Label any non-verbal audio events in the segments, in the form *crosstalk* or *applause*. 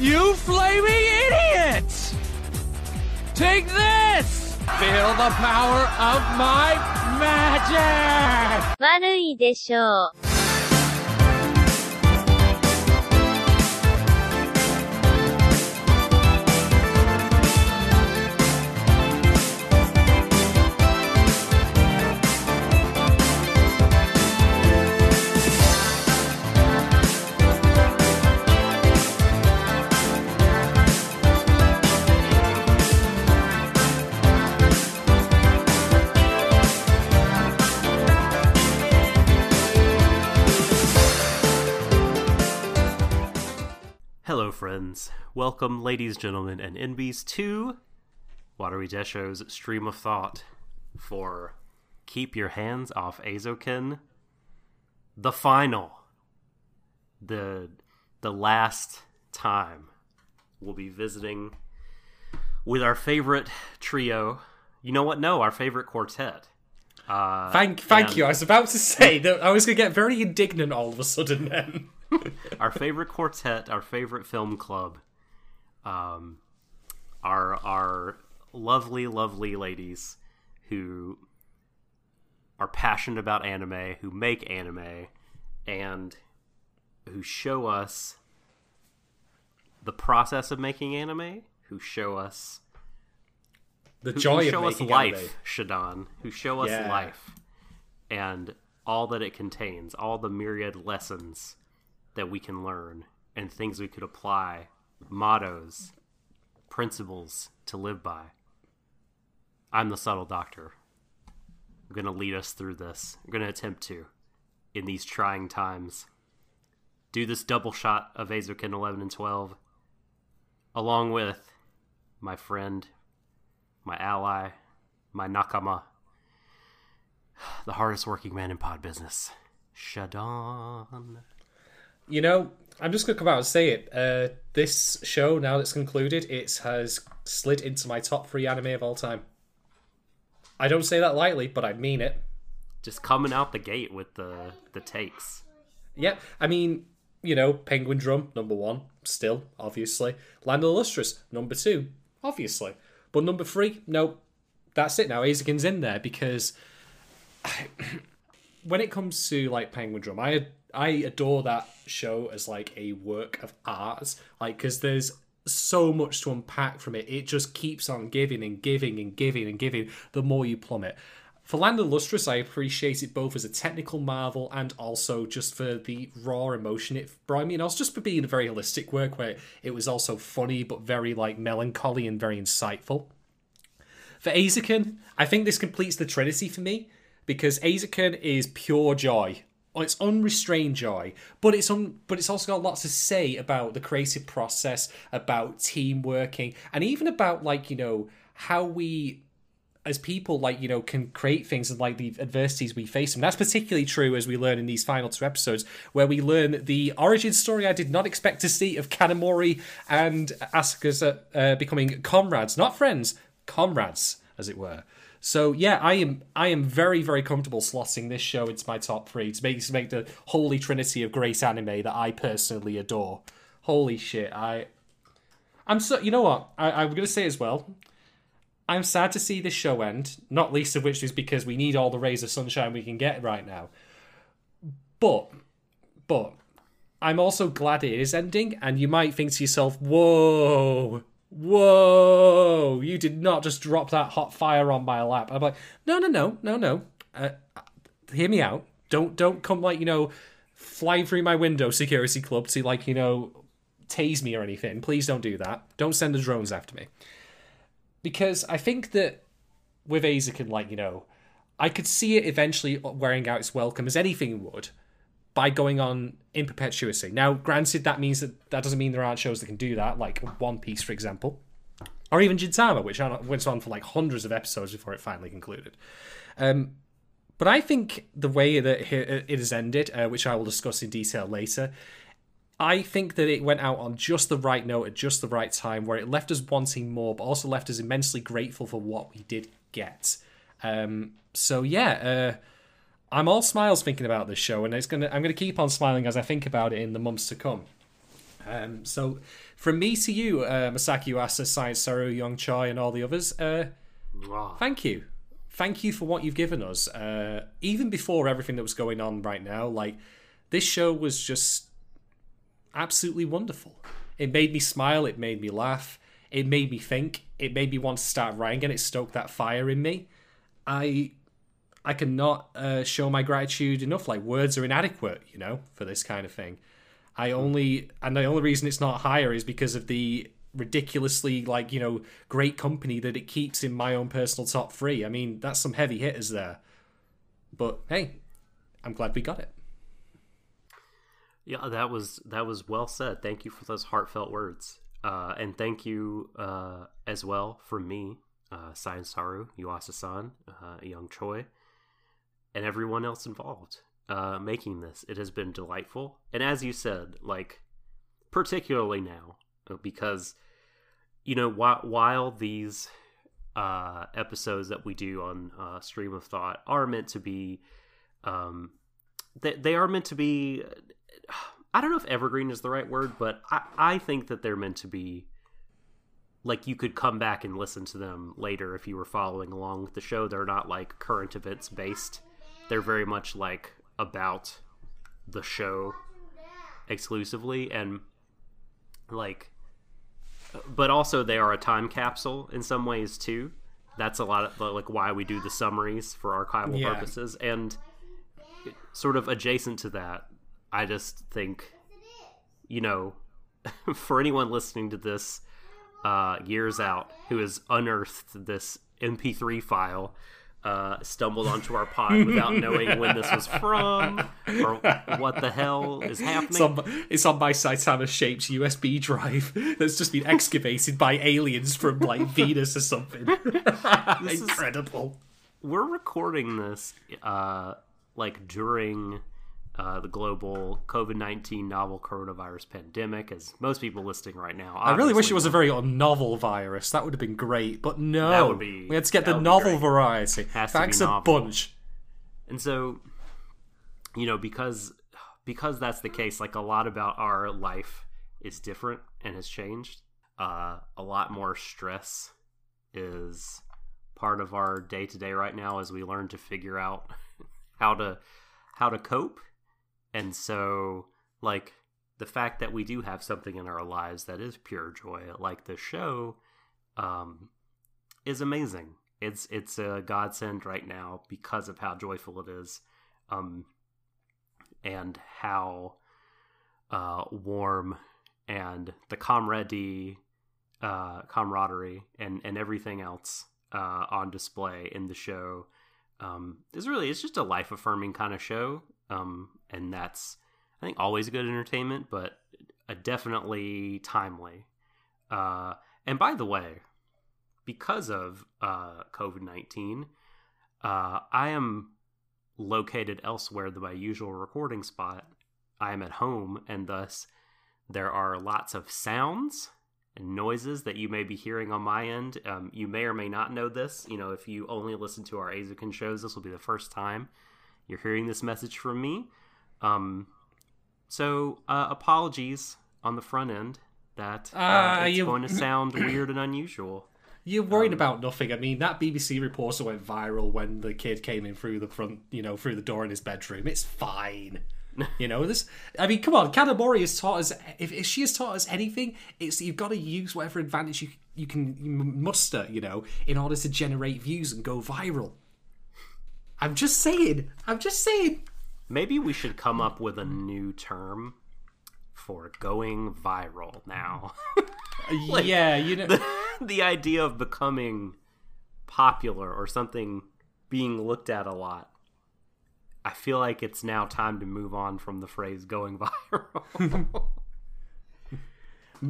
You flaming idiot! Take this! Feel the power of my magic! 悪いでしょう。 Friends. Welcome, ladies, gentlemen, and NBs to Watery Desho's Stream of Thought for Keep Your Hands Off Eizouken. The final. The the last time we'll be visiting with our favorite trio. You know what? No, our favorite quartet. Uh, Thank, thank and- you. I was about to say that I was going to get very indignant all of a sudden. Then *laughs* our favorite quartet, our favorite film club, um, our our lovely, lovely ladies who are passionate about anime, who make anime, and who show us the process of making anime, who show us the who, joy who of show us making life, anime. Shadan, who show us Yeah. life and all that it contains, all the myriad lessons that we can learn and things we could apply, mottos, principles to live by. I'm the subtle doctor. I'm going to lead us through this. I'm going to attempt to, in these trying times, do this double shot of Eizouken 11 and 12, along with my friend, my ally, my nakama, the hardest working man in pod business, Shadan. You know, I'm just going to come out and say it. Uh, this show, now that's concluded, it has slid into my top three anime of all time. I don't say that lightly, but I mean it. Just coming out the gate with the the takes. Yep. I mean, you know, Penguin Drum, number one, still, obviously. Land of the Lustrous, number two, obviously. But number three, no, that's it now. Eizouken's in there because *clears throat* when it comes to like Penguin Drum, I I adore that show as like a work of art, like because there's so much to unpack from it. It just keeps on giving and giving and giving and giving. The more you plummet. For Land of Lustrous, I appreciate it both as a technical marvel and also just for the raw emotion it brought me, and also just for being a very holistic work where it was also funny but very like melancholy and very insightful. For Eizouken, I think this completes the trinity for me because Eizouken is pure joy. It's unrestrained joy, but it's un- but it's also got lots to say about the creative process, about team working, and even about like you know how we as people like you know can create things and like the adversities we face. And that's particularly true as we learn in these final two episodes where we learn the origin story i did not expect to see of kanamori and asuka's uh, becoming comrades not friends comrades as it were so yeah i am i am very very comfortable slotting this show into my top three to make to make the holy trinity of great anime that i personally adore holy shit i i'm so you know what I, i'm gonna say as well I'm sad to see this show end, not least of which is because we need all the rays of sunshine we can get right now. But, but, I'm also glad it is ending, and you might think to yourself, whoa, whoa, you did not just drop that hot fire on my lap. I'm like, no, no, no, no, no. Uh, hear me out. Don't, don't come like, you know, fly through my window, security club, to like, you know, tase me or anything. Please don't do that. Don't send the drones after me because I think that with Eizouken, like you know, I could see it eventually wearing out its welcome as anything would by going on in perpetuity. Now, granted, that means that that doesn't mean there aren't shows that can do that, like One Piece, for example, or even Gintama, which went on for like hundreds of episodes before it finally concluded. Um, but I think the way that it has ended, uh, which I will discuss in detail later, I think that it went out on just the right note at just the right time, where it left us wanting more, but also left us immensely grateful for what we did get. Um, so yeah, uh, I'm all smiles thinking about this show, and it's gonna I'm gonna keep on smiling as I think about it in the months to come. Um, so, from me to you, uh, Masaaki Yuasa, Science Saru, Young Choi, and all the others, uh, thank you. Thank you for what you've given us. Uh, even before everything that was going on right now, like, this show was just absolutely wonderful. It made me smile, it made me laugh, it made me think, it made me want to start writing, and it stoked that fire in me. I I cannot uh, show my gratitude enough. Like words are inadequate, you know, for this kind of thing. I only and the only reason it's not higher is because of the ridiculously like you know great company that it keeps in my own personal top three. I mean, that's some heavy hitters there. But hey, I'm glad we got it. Yeah, that was that was well said. Thank you for those heartfelt words, uh, and thank you uh, as well from me, uh, Science Saru, Yuasa-san, uh, Young Choi, and everyone else involved uh, making this. It has been delightful, and as you said, like particularly now uh, because you know while while these uh, episodes that we do on uh, Stream of Thought are meant to be, um, they they are meant to be. I don't know if evergreen is the right word, but I, I think that they're meant to be like you could come back and listen to them later if you were following along with the show. They're not like current events based. They're very much like about the show exclusively and like but also they are a time capsule in some ways too. That's a lot of like why we do the summaries for archival Yeah. purposes and sort of adjacent to that, I just think you know, *laughs* for anyone listening to this uh, years out who has unearthed this MP3 file, uh, stumbled onto our pod without *laughs* knowing when this was from or what the hell is happening. It's on, it's on my Saitama shaped USB drive *laughs* that's just been excavated by aliens from like *laughs* Venus or something. is- Incredible. We're recording this uh, like during uh, the global COVID 19 novel coronavirus pandemic, as most people listening right now. I really wish it was a very novel virus. That would have been great, but no. That would be- we had to get the novel variety. Thanks a bunch. And so, you know, because because that's the case, like a lot about our life is different and has changed. Uh, a lot more stress is part of our day to day right now as we learn to figure out *laughs* how to how to cope. And so, like the fact that we do have something in our lives that is pure joy, like the show, um, is amazing. It's it's a godsend right now because of how joyful it is, um, and how uh, warm and the camaraderie, uh, camaraderie, and and everything else uh, on display in the show um, is really it's just a life affirming kind of show, um, and that's I think always good entertainment, but definitely timely. Uh, and by the way, because of uh, COVID 19, uh, I am located elsewhere than my usual recording spot. I am at home, and thus there are lots of sounds and noises that you may be hearing on my end. Um, you may or may not know this. You know, if you only listen to our Eizouken shows, this will be the first time you're hearing this message from me. Um, so, uh, apologies on the front end that uh, Ah, it's you- going to *clears throat* sound weird and unusual. You're worried Um, about nothing. I mean, that BBC reporter went viral when the kid came in through the front, you know, through the door in his bedroom. It's fine. *laughs* You know, this. I mean, come on. Kanamori has taught us. If, if she has taught us anything, it's you've got to use whatever advantage you you can muster. You know, in order to generate views and go viral. I'm just saying. I'm just saying. Maybe we should come up with a new term for going viral now. *laughs* yeah, you know. the idea of becoming popular or something being looked at a lot. I feel like it's now time to move on from the phrase going *laughs* viral.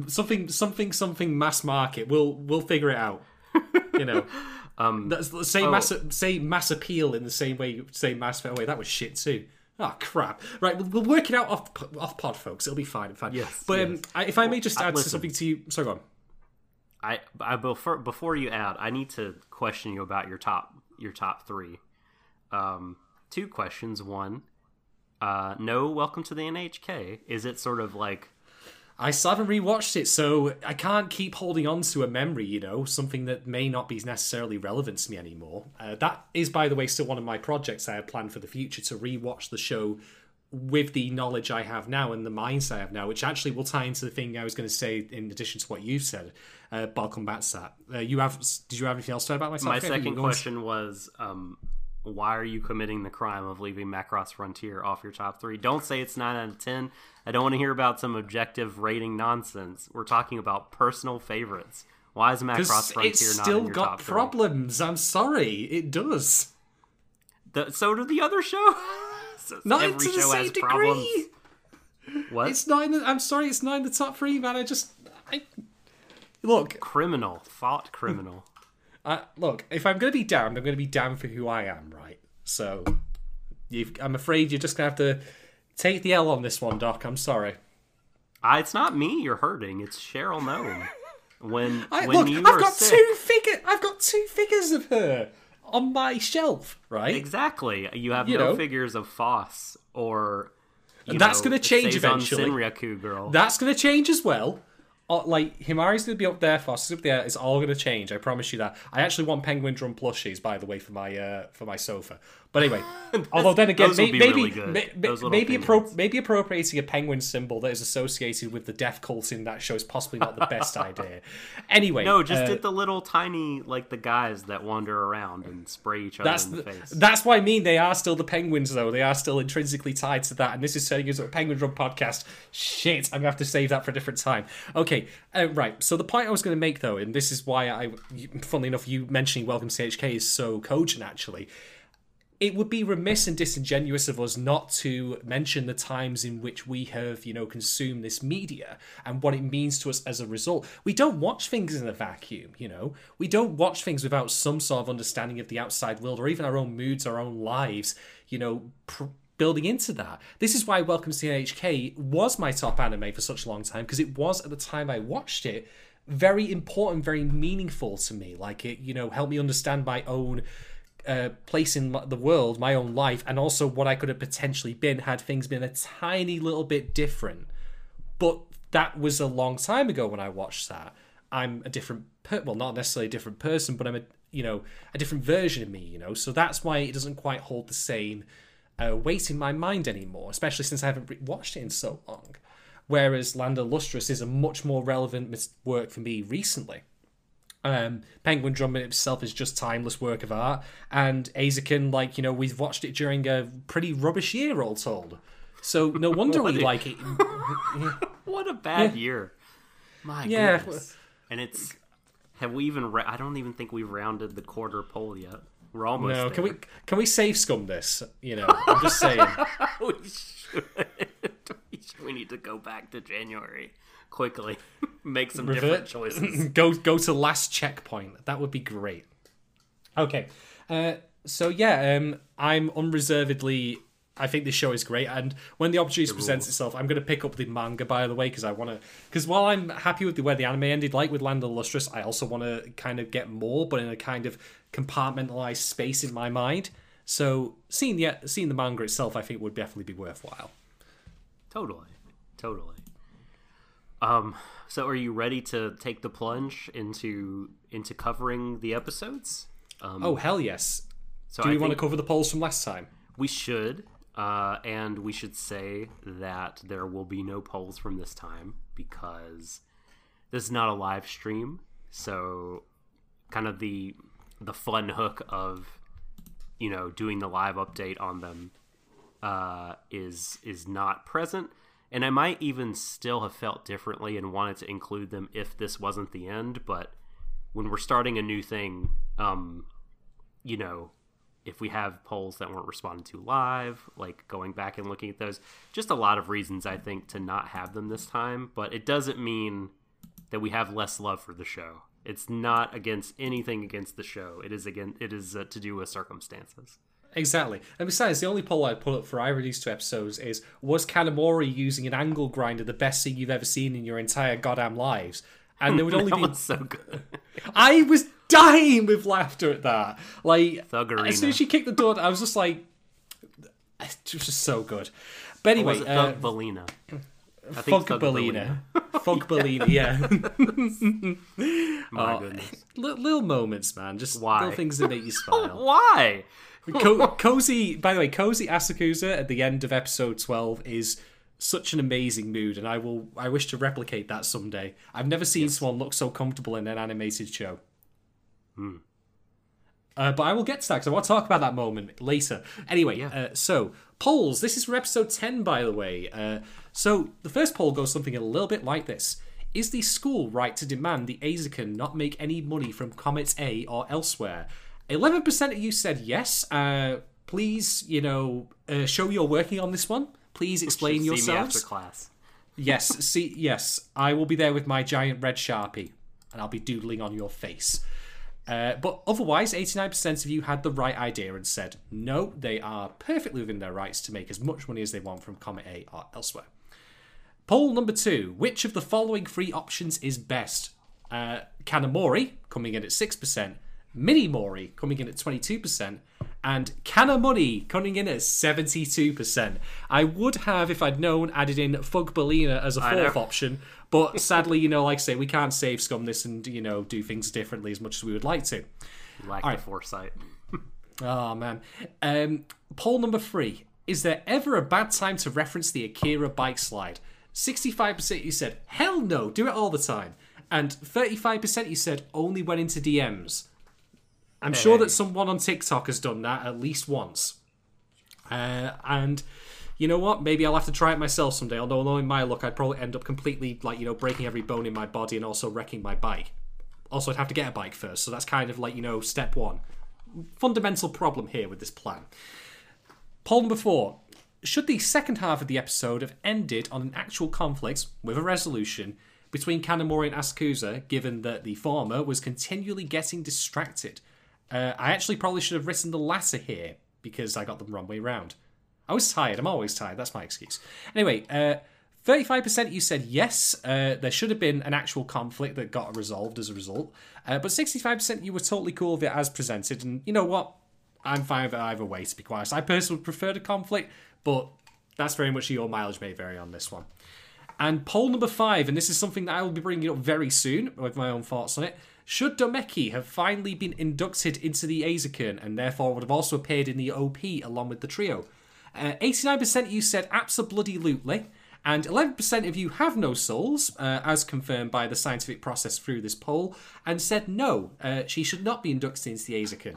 something something something mass market we'll we'll figure it out you know *laughs* um, That's, say Oh. mass say mass appeal in the same way you say mass oh wait that was shit too oh crap right we'll, we'll work it out off off pod folks it'll be fine fine Yes, but um. I, if i may just Uh, add listen. something to you sorry go on I, I before before you add, I need to question you about your top your top three. Um, two questions. One, uh, no, welcome to the NHK. Is it sort of like I still haven't rewatched it, so I can't keep holding on to a memory, you know, something that may not be necessarily relevant to me anymore. Uh, that is, by the way, still one of my projects I have planned for the future to rewatch the show with the knowledge I have now and the mindset I have now, which actually will tie into the thing I was going to say in addition to what you've said. Uh, but I'll come back to that. Uh, you have? Did you have anything else to say about myself? My you second question was, um, why are you committing the crime of leaving Macross Frontier off your top three? Don't say it's nine out of ten. I don't want to hear about some objective rating nonsense. We're talking about personal favorites. Why is Macross Frontier it's not still in your got top three? problems. I'm sorry, it does. The, so do the other show. *laughs* So Not every to the show same has degree. problems. What? It's not. In the, I'm sorry, it's not in the top three, man. I just, I look, criminal. Thought criminal. *laughs* I, look. If I'm gonna be damned, I'm gonna be damned for who I am, right? So, you've, I'm afraid you're just gonna have to take the L on this one, Doc. I'm sorry. I, it's not me you're hurting. It's Sheryl Nome. When I, when look, you I've got sick, two figure. I've got two figures of her on my shelf, right? exactly. You have You no know. figures of Phos or. You That's gonna change eventually. Senryaku girl. That's going to change as well. Uh, like Himari's going to be up there, Phos is up there. It's all going to change. I promise you that. I actually want Penguin Drum plushies, by the way, for my uh, for my sofa. But anyway, *laughs* although then again, may- be maybe really may- maybe appro- maybe appropriating a penguin symbol that is associated with the death cult in that show is possibly not the best *laughs* idea. Anyway, no, just uh, get the little tiny like the guys that wander around and spray each other That's in the, the, face. that's what I mean. They are still the penguins, though. They are still intrinsically tied to that. And this is setting us a penguin drum podcast. Shit, I'm gonna have to save that for a different time. Okay, uh, right. So the point I was going to make, though, and this is why I, funnily enough, you mentioning Welcome to NHK is so cogent. Actually, it would be remiss and disingenuous of us not to mention the times in which we have, you know, consumed this media and what it means to us as a result. We don't watch things in a vacuum, you know. We don't watch things without some sort of understanding of the outside world or even our own moods, our own lives, you know, pr- building into that. This is why Welcome to NHK was my top anime for such a long time because it was at the time I watched it very important, very meaningful to me. Like it, you know, helped me understand my own uh, place in the world, my own life, and also what I could have potentially been had things been a tiny little bit different. But that was a long time ago when I watched that. I'm a different, per- well, not necessarily a different person, but I'm a, you know, a different version of me. You know, so that's why it doesn't quite hold the same uh, weight in my mind anymore, especially since I haven't re- watched it in so long. Whereas Land of Lustrous is a much more relevant mis- work for me recently. Um, Penguin Drum itself is just timeless work of art, and Eizouken, like you know, we've watched it during a pretty rubbish year, all told. So no *laughs* wonder we like it. *laughs* what a bad year. My Yeah. goodness. And it's have we even? Ra- I don't even think we've rounded the quarter pole yet. We're almost. No, can we can we save scum this? You know, I'm just saying. *laughs* we should- we need to go back to January quickly. *laughs* Make some different choices. *laughs* go go to last checkpoint. That would be great. Okay, uh, so yeah, um, I'm unreservedly. I think this show is great, and when the opportunity presents itself, I'm going to pick up the manga. By the way, because I want to. Because while I'm happy with the where the anime ended, like with Land of the Lustrous, I also want to kind of get more, but in a kind of compartmentalized space in my mind. So seeing the seeing the manga itself, I think would definitely be worthwhile. Totally, totally. Um. So, are you ready to take the plunge into into covering the episodes? Um, Oh hell yes! so Do we want to cover the polls from last time? we should, uh, and we should say that there will be no polls from this time because this is not a live stream. So, kind of the the fun hook of you know doing the live update on them uh, is is not present. And I might even still have felt differently and wanted to include them if this wasn't the end. But when we're starting a new thing, um, you know, if we have polls that weren't responded to live, like going back and looking at those, just a lot of reasons I think to not have them this time. But it doesn't mean that we have less love for the show. It's not against anything against the show. It is again. It is uh, to do with circumstances. Exactly. And besides, the only poll I put up for either of these two episodes is Was Kanamori using an angle grinder the best thing you've ever seen in your entire goddamn lives? And there would *laughs* only that be. so good. *laughs* I was dying with laughter at that. Like, Thuggerina. as soon as she kicked the door, I was just like. *sighs* It was just so good. But Or anyway, was it uh, Thug Valina? I think Fugbellina. *laughs* Fugbellina, yeah. My Oh, goodness. Li- little moments, man. Just Why? little things that make you smile. Why? *laughs* Co- *laughs* cozy, by the way, cozy Asakusa at the end of episode twelve is such an amazing mood, and I will. I wish to replicate that someday. I've never seen someone look so comfortable in an animated show. Uh, but I will get to that because I want to talk about that moment later. Anyway, Yeah. uh, so polls. This is for episode 10, by the way. Uh, so the first poll goes something a little bit like this Is the school right to demand the Eizouken not make any money from Comet A or elsewhere? 11% of you said yes. Uh, please, you know, uh, show you're working on this one. Please explain me yourselves. after class. Yes, see, yes, I will be there with my giant red sharpie, and I'll be doodling on your face. Uh, but otherwise, 89% of you had the right idea and said no, they are perfectly within their rights to make as much money as they want from Comet A or elsewhere. Poll number two Which of the following three options is best? Uh, Kanamori coming in at 6%, Mini Mori coming in at 22%, and Kanamoni coming in at 72%. I would have, if I'd known, added in Fugbellina as a fourth option, but *laughs* sadly, you know, like I say, we can't save scum this and, you know, do things differently as much as we would like to. Lack Alright. of foresight. Oh *laughs* man. Um, poll number three: Is there ever a bad time to reference the Akira bike slide? Sixty-five percent you said hell no, do it all the time, and thirty-five percent you said only when into DMs. I'm sure that someone on TikTok has done that at least once. Uh, and you know what? Maybe I'll have to try it myself someday. Although knowing my luck, I'd probably end up completely like you know breaking every bone in my body and also wrecking my bike. Also, I'd have to get a bike first, so that's kind of like you know step one fundamental problem here with this plan. Poll number four. Should the second half of the episode have ended on an actual conflict with a resolution between Kanamori and Asakusa, given that the former was continually getting distracted? Uh, I actually probably should have written the latter here because I got them wrong way round. I was tired. I'm always tired. That's my excuse. Anyway, uh, 35% you said yes, uh, there should have been an actual conflict that got resolved as a result. Uh, but 65% you were totally cool with it as presented. And you know what? I'm fine with it either way, to be honest. I personally would prefer the conflict, but that's very much your mileage may vary on this one. And poll number five, and this is something that I will be bringing up very soon with my own thoughts on it. Should Domeki have finally been inducted into the Eizouken and therefore would have also appeared in the OP along with the trio? Uh, 89% of you said absolutely, lootly, and 11% of you have no souls, uh, as confirmed by the scientific process through this poll, and said no, uh, she should not be inducted into the Eizouken.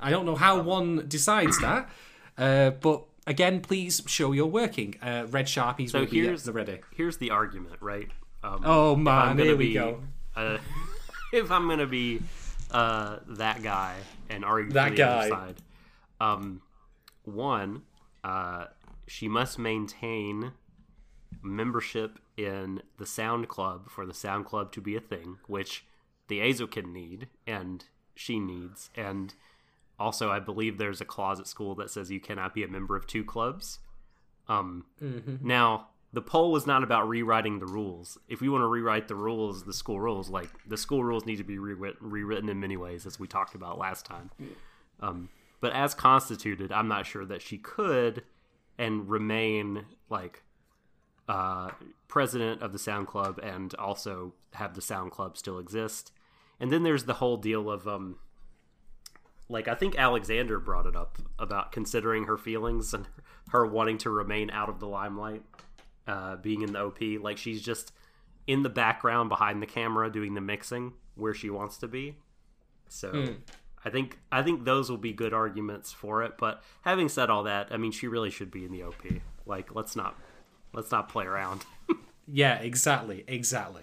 I don't know how one decides that, uh, but again, please show you're working. Uh, red sharpies So will be at the ready. Here's the argument, right? Um, Oh man, gonna here we be, go. If I'm gonna be uh, that guy and argue That for the other side, um, one, uh, she must maintain membership in the Sound Club for the Sound Club to be a thing, which the Eizouken need and she needs, and also I believe there's a clause at school that says you cannot be a member of two clubs. Um, now, the poll was not about rewriting the rules. If we want to rewrite the rules, the school rules, like the school rules need to be rewritten, in many ways, as we talked about last time. Um, but as constituted, I'm not sure that she could and remain like uh, president of the Sound Club and also have the Sound Club still exist. And then there's the whole deal of um, like I think Alexander brought it up about considering her feelings and her wanting to remain out of the limelight, uh, being in the OP. Like she's just in the background behind the camera doing the mixing where she wants to be. So I think I think those will be good arguments for it. But having said all that, I mean she really should be in the OP. Like let's not let's not play around. *laughs* Yeah, exactly, exactly.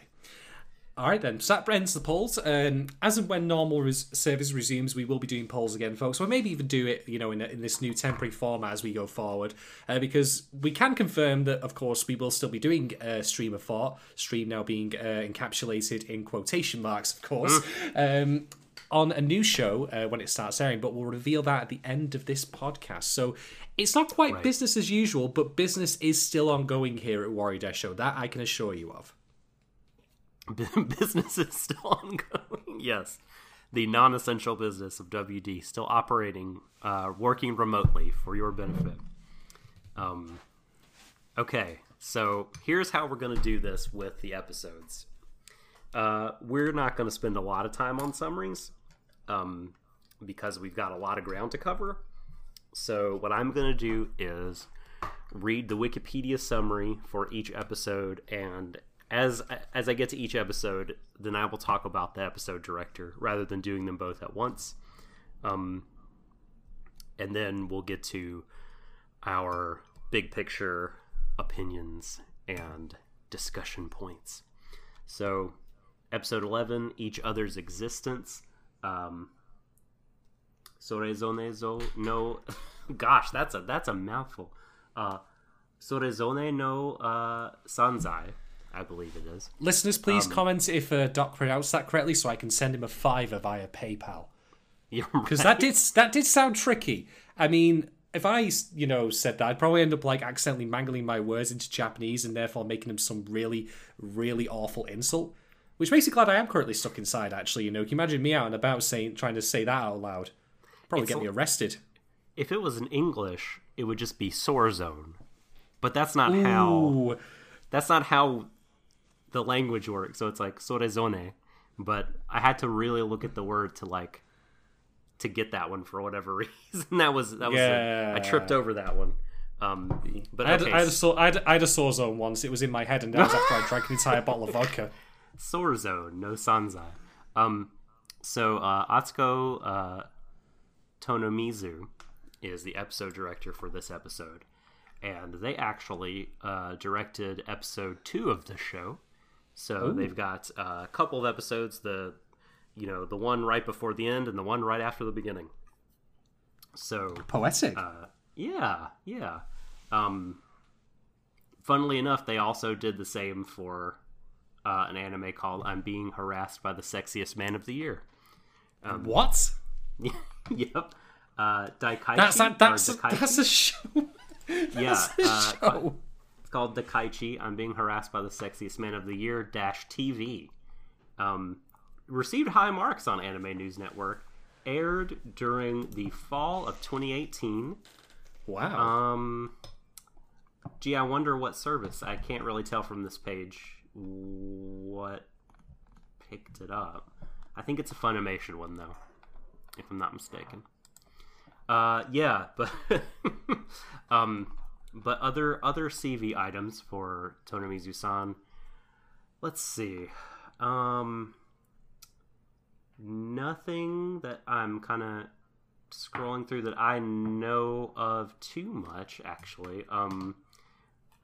All right then, so that ends the polls. Um, as and when normal res- service resumes, we will be doing polls again, folks. Or maybe even do it, you know, in, in this new temporary format as we go forward, uh, because we can confirm that, of course, we will still be doing uh, Stream of Thought. Stream now being uh, encapsulated in quotation marks, of course. Um, on a new show uh, when it starts airing, but we'll reveal that at the end of this podcast. So it's not quite Right. business as usual, but business is still ongoing here at Warrior Show. That I can assure you of. *laughs* business is still *laughs* ongoing. yes, the non-essential business of WD still operating, uh, working remotely for your benefit. Um, okay, So here's how we're going to do this with the episodes. Uh, we're not going to spend a lot of time on summaries um, because we've got a lot of ground to cover. So what I'm going to do is read the Wikipedia summary for each episode, and as as I get to each episode, then I will talk about the episode director rather than doing them both at once. Um, and then we'll get to our big picture opinions and discussion points. So, episode 11, Each Other's Existence. Um, Sorezone zo no. *laughs* Gosh, that's a that's a mouthful. Uh, Sorezone no uh, Sanzai, I believe it is. Listeners, please Um, comment if uh, Doc pronounced that correctly, so I can send him a fiver via PayPal. Because *laughs* right. that did that did sound tricky. I mean, if I you know said that, I'd probably end up like accidentally mangling my words into Japanese and therefore making them some really really awful insult. Which makes me glad I am currently stuck inside. Actually, you know, can you imagine me out and about saying trying to say that out loud? Probably It's get me arrested. if it was in English, it would just be sore zone. But that's not how that's not how the language work, So it's like sorezone. But I had to really look at the word to like to get that one for whatever *laughs* reason. that was that was a, I tripped over that one. Um, but I had, okay, I, had a sore, I, had, I had a sore zone once. It was in my head, and that was after I drank an entire bottle of vodka. *laughs* sore zone, no sanzai. Um, so uh, Atsuko uh, Tonomizu is the episode director for this episode, and they actually uh, directed episode two of the show. So they've got uh, a couple of episodes, the you know the one right before the end and the one right after the beginning. So Poetic. Uh, yeah, yeah. Um, funnily enough, they also did the same for uh, an anime called "I'm Being Harassed by the Sexiest Man of the Year." Um, what? *laughs* yep. Uh, Daikaichi. That's that, that's Daikaichi. that's a show. *laughs* yeah. That's a Uh, show. Called Daikaichi. I'm being harassed by the sexiest man of the year dash TV. Um, received high marks on Anime News Network. Aired during the fall of 2018. Wow. Um, gee, I wonder what service. I can't really tell from this page what picked it up. I think it's a Funimation one though, if I'm not mistaken. Uh, yeah, but *laughs* um, but other other CV items for Tonomizu-san. Let's see. Um, nothing that I'm kind of scrolling through that I know of too much, actually. Um,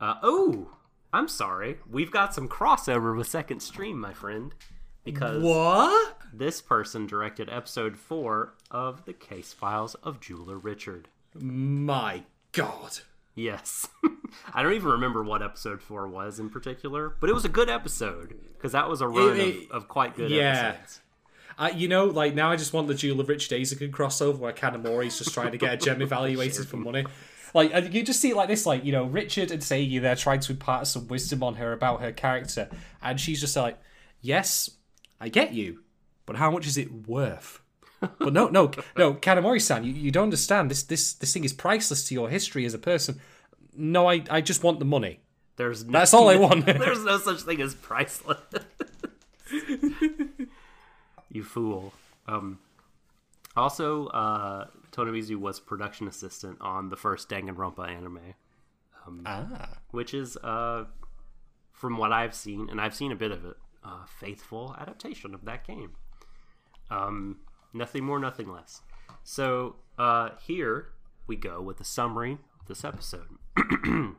uh, oh, I'm sorry. We've got some crossover with Second Stream, my friend, because what? this person directed episode four of the Case Files of Jeweler Richard. My God. Yes. *laughs* I don't even remember what episode four was in particular, but it was a good episode because that was a run it- of, of quite good yeah. episodes. Uh, you know, like now I just want the Jewel of Rich Daisuke crossover where Kanamori's just trying to get a gem *laughs* evaluated for money. Like you just see it like this, like you know, Richard and Seigi they're trying to impart some wisdom on her about her character, and she's just like, "Yes, I get you, but how much is it worth?" But no, no, no, Kanamori-san, you, you don't understand. This this this thing is priceless to your history as a person. No, I I just want the money. There's no, That's all I want. *laughs* There's no such thing as priceless. *laughs* you fool. Um, also, uh, Tonomizu was production assistant on the first Danganronpa anime, ah, which is, uh, from what I've seen, and I've seen a bit of it, a faithful adaptation of that game. Um, nothing more, nothing less. So uh, here we go with the summary of this episode. *clears throat* and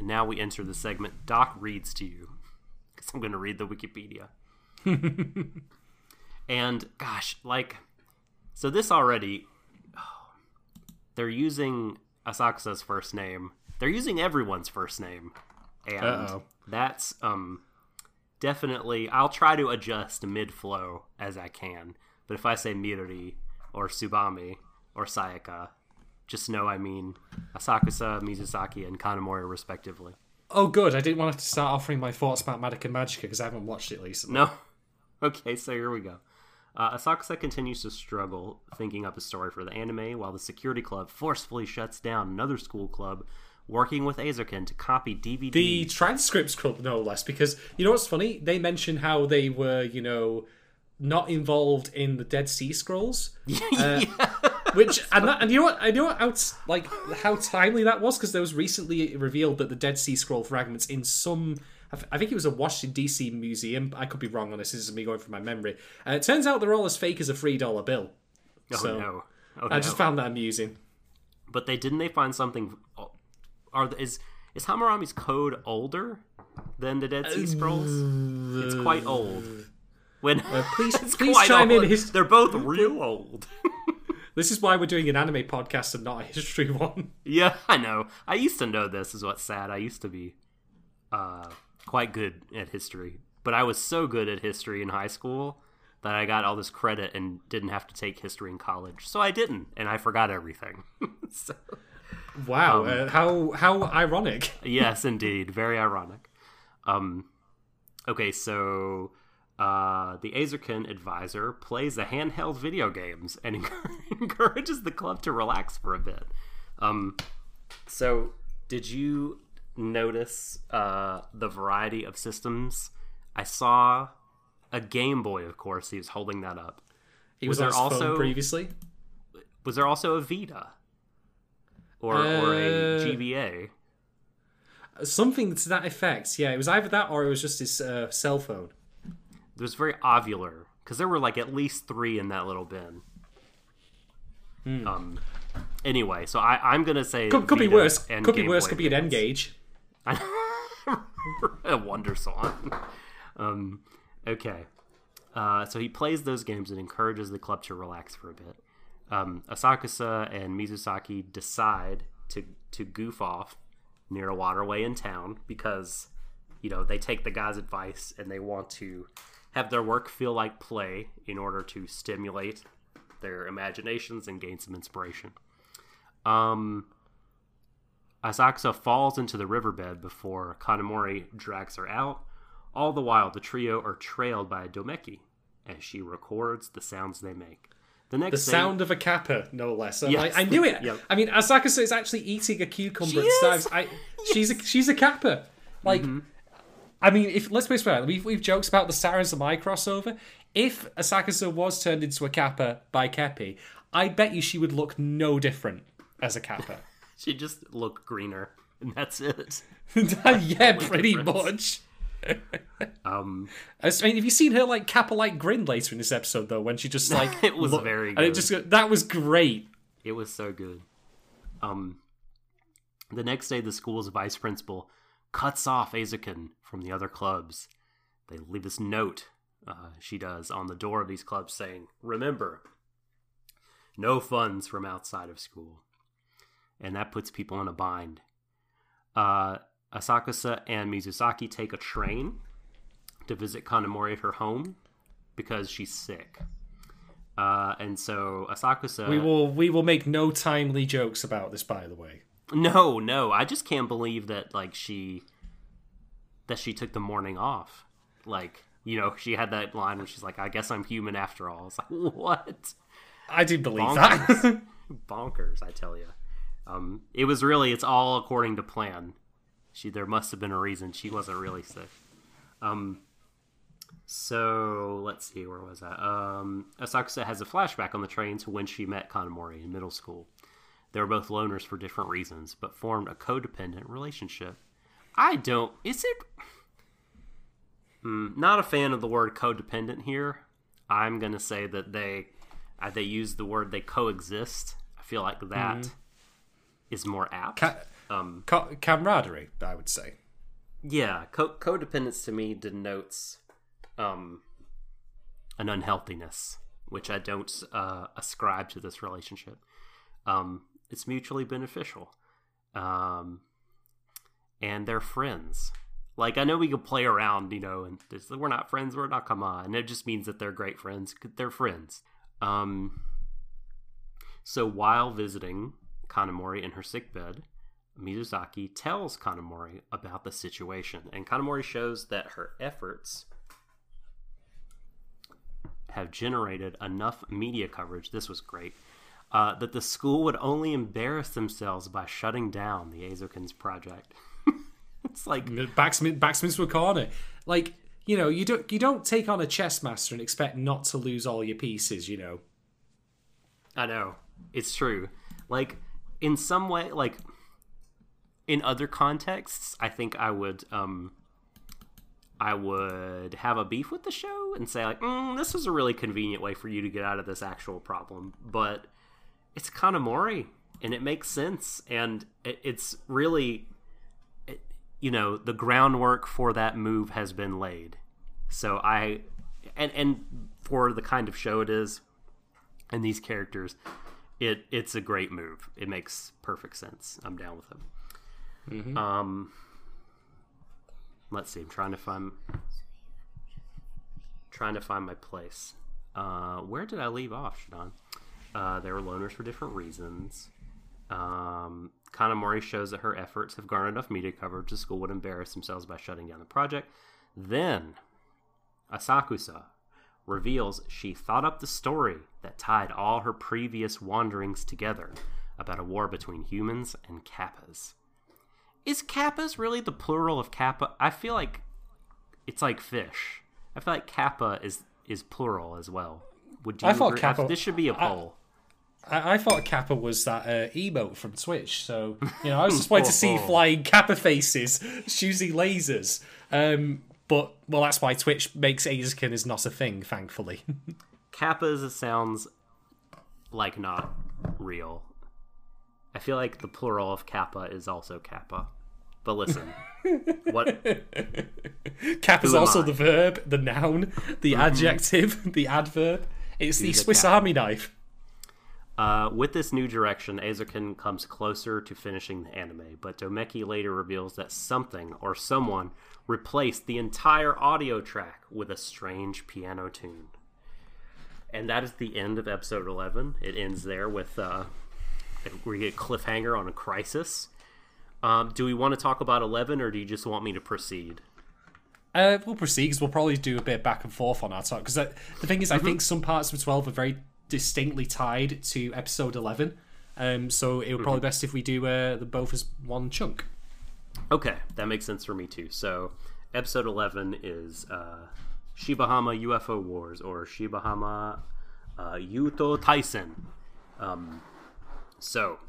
now we enter the segment Doc reads to you. Because I'm going to read the Wikipedia. *laughs* and gosh, like, so this already, *sighs* they're using Asakusa's first name. They're using everyone's first name. And Uh-oh. that's um definitely I'll try to adjust mid flow as I can. But if I say Midori or Tsubame or Sayaka, just know I mean Asakusa, Mizusaki, and Kanamori respectively. oh good. I didn't want to to start offering my thoughts about Madoka Magica because I haven't watched it recently. No? *laughs* Okay, so here we go. Uh, Asakusa continues to struggle thinking up a story for the anime while the security club forcefully shuts down another school club working with Eizouken to copy DVD. The transcripts club, no less, because you know what's funny? They mention how they were, you know, not involved in the Dead Sea Scrolls. *laughs* Uh, Which and, that, and you know what I know what how t- like how timely that was because there was recently revealed that the Dead Sea Scroll fragments in some I think it was a Washington D.C. museum. I could be wrong on this. This is me going from my memory. Uh, it turns out they're all as fake as a three dollar bill. oh so no! Oh, I no. just found that amusing. But they didn't they find something? Are is is Hammurabi's code older than the Dead Sea Scrolls? it's quite old. When please- *laughs* it's please quite chime in, his- They're both real old. *laughs* This is why we're doing an anime podcast and not a history *laughs* one. yeah, I know. I used to know this. Is what's sad. I used to be uh, quite good at history, but I was so good at history in high school that I got all this credit and didn't have to take history in college. So I didn't, and I forgot everything. so, Wow, uh, how how ironic. yes, indeed, very ironic. Um, okay, so uh, the Eizouken advisor plays the handheld video games and *laughs* encourages the club to relax for a bit. Um, so, did you notice uh, the variety of systems? I saw a Game Boy, of course. He was holding that up. He Was was, there on his phone also- previously. Was there also a Vita or or a Uh, GBA? Something to that effect. Yeah, it was either that or it was just his uh, cell phone. It was very ovular because there were like at least three in that little bin. Um. Anyway, so I, I'm gonna say Hmm. Could, could be worse. and Could be worse. Boy Could be an N-Gage. *laughs* a wonder song. *laughs* um, okay. Uh, so he plays those games and encourages the club to relax for a bit. Um, Asakusa and Mizusaki decide to to goof off near a waterway in town because you know they take the guy's advice and they want to have their work feel like play in order to stimulate their imaginations and gain some inspiration. Um, Asakusa falls into the riverbed before Kanamori drags her out. All the while, the trio are trailed by Domeki as she records the sounds they make. The The next day, sound of a kappa, no less. Yes. like, I knew it. Yep. I mean, Asakusa is actually eating a cucumber She is. I, she's a she's a kappa. Like, Mm-hmm. I mean, if let's be fair, we've we've jokes about the Sarazanmai crossover. If Asakusa was turned into a kappa by Keppi, I bet you she would look no different as a kappa. *laughs* *laughs* She'd just look greener, and that's it. *laughs* yeah, pretty difference. much. Um, I mean, have you seen her like kappa like grin later in this episode though? When she just like It was look- very and it just that was great. it was so good. Um, the next day, the school's vice principal cuts off Eizouken from the other clubs. They leave this note, uh, she does, on the door of these clubs saying, Remember, no funds from outside of school. And that puts people in a bind. Uh, Asakusa and Mizusaki take a train to visit Kanamori at her home because she's sick. Uh, and so Asakusa. We will we will make no timely jokes about this, by the way. No, no, I just can't believe that like she that she took the morning off. Like, you know, she had that line where she's like, "I guess I'm human after all." It's like, *laughs* what? I do believe that. Bonkers. *laughs* Bonkers, I tell you. Um, it was really, it's all according to plan. She, there must have been a reason she wasn't really sick. Um, so let's see, where was I? Um, Asakusa has a flashback on the train to when she met Kanamori in middle school. They were both loners for different reasons, but formed a codependent relationship. I don't. Is it? Hmm, not a fan of the word codependent here. I'm gonna say that they uh, they use the word they coexist. I feel like that is more apt. Ca- um, ca- camaraderie, I would say. yeah, co- codependence to me denotes um, an unhealthiness, which I don't uh, ascribe to this relationship. Um, it's mutually beneficial, um, and they're friends. Like I know we could play around, you know, and we're not friends. We're not. Come on, it just means that they're great friends. They're friends. Um, so while visiting Kanamori in her sickbed, Mizusaki tells Kanamori about the situation, and Kanamori shows that her efforts have generated enough media coverage. This was great. Uh, that the school would only embarrass themselves by shutting down the Eizoukens project. *laughs* it's like Backsmith, Backsmith's corner. Like you know, you don't you don't take on a chess master and expect not to lose all your pieces. You know. I know it's true. Like in some way, like in other contexts, I think I would um I would have a beef with the show and say like, mm, this was a really convenient way for you to get out of this actual problem, but it's Kanamori and it makes sense and it, it's really it, you know the groundwork for that move has been laid. So i and and for the kind of show it is and these characters it it's a great move. It makes perfect sense. I'm down with it um let's see i'm trying to find trying to find my place. Uh where did i leave off Shadon? Uh, they were loners for different reasons. Um, Kanamori shows that her efforts have garnered enough media coverage the school would embarrass themselves by shutting down the project. Then, Asakusa reveals she thought up the story that tied all her previous wanderings together about a war between humans and kappas. Is kappas really the plural of kappa? I feel like it's like fish. I feel like kappa is is plural as well. Would you I thought agree? kappa- This should be a poll. I, I thought Kappa was that uh, emote from Twitch, so you know I was *laughs* just waiting to see flying Kappa faces shooting lasers. Um, but well, that's why Twitch makes Eizouken is not a thing, thankfully. *laughs* Kappas sounds like not real. I feel like the plural of kappa is also kappa. But listen, *laughs* what kappa is also I? the verb, the noun, the adjective, the adverb. It's the a Swiss Kappa? Army knife. Uh, with this new direction, Eizouken comes closer to finishing the anime, but Domeki later reveals that something or someone replaced the entire audio track with a strange piano tune. And that is the end of episode 11. It ends there with uh, we get a cliffhanger on a crisis. Um, do we want to talk about 11 or do you just want me to proceed? Uh, we'll proceed because we'll probably do a bit back and forth on our talk. Because the thing is, I think some parts of twelve are very distinctly tied to episode eleven. Um, so it would probably best if we do uh, the both as one chunk. Okay, that makes sense for me too. So, episode 11 is uh, Shibahama UFO Wars or Shibahama uh, Yuto Taisen. Um, so,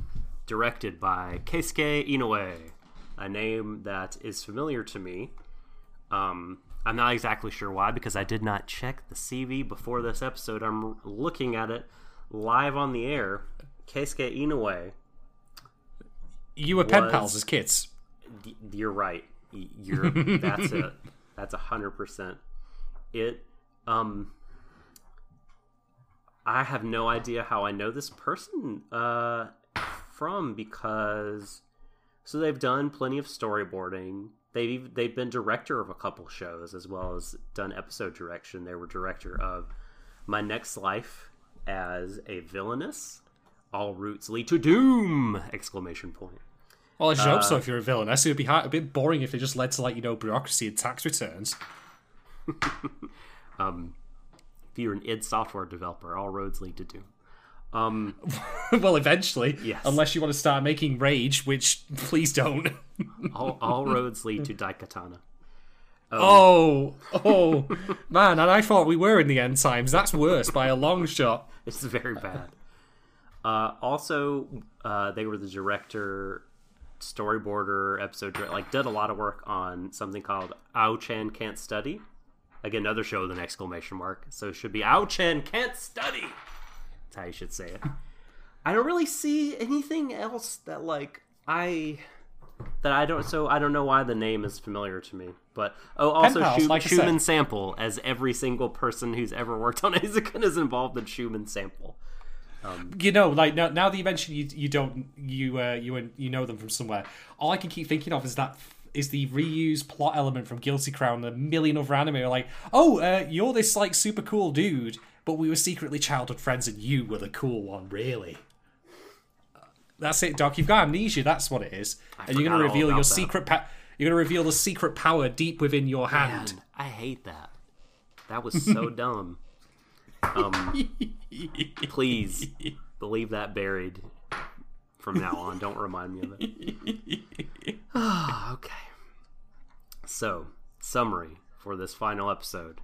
directed by Keisuke Inoue, a name that is familiar to me. Um, I'm not exactly sure why because I did not check the CV before this episode. I'm looking at it live on the air. Keisuke Inoue You were pen pals as kids. You're right you're that's it *laughs* that's a hundred percent it um i have no idea how i know this person uh from because so they've done plenty of storyboarding they've they've been director of a couple shows as well as done episode direction they were director of my next life as a villainess all routes lead to doom exclamation point Well, I should hope so. Uh, If you're a villain, I see it would be hard, a bit boring if it just led to like you know bureaucracy and tax returns. *laughs* um, if you're an id software developer all roads lead to doom um *laughs* well, eventually, Yes. unless you want to start making Rage, which please don't. *laughs* all, all roads lead to daikatana Oh, oh, man! And I thought we were in the end times. That's worse by a long shot. *laughs* It's very bad. Uh, also, uh, they were the director, storyboarder, episode like did a lot of work on something called Ao Chan Can't Study. Again, another show with an exclamation mark. So it should be Ao Chan Can't Study. That's how you should say it. I don't really see anything else that like I that I don't. So I don't know why the name is familiar to me. But oh, also pals, Schu- like. Schumann Sample, as every single person who's ever worked on *laughs* Eizouken is involved in Schumann Sample. You know, like now, now that you mentioned you, you don't, you, uh, you, you know them from somewhere. All I can keep thinking of is that is the reused plot element from Guilty Crown. and A million other anime are like, oh, uh, you're this like super cool dude, but we were secretly childhood friends, and you were the cool one, really. That's it, Doc. You've got amnesia. That's what it is, and you're gonna reveal your that. secret. Pa- you're gonna reveal the secret power deep within your hand. Man, I hate that. That was so *laughs* dumb. Um, please, leave that buried from now on. Don't remind me of it. *laughs* *sighs* okay. So, summary for this final episode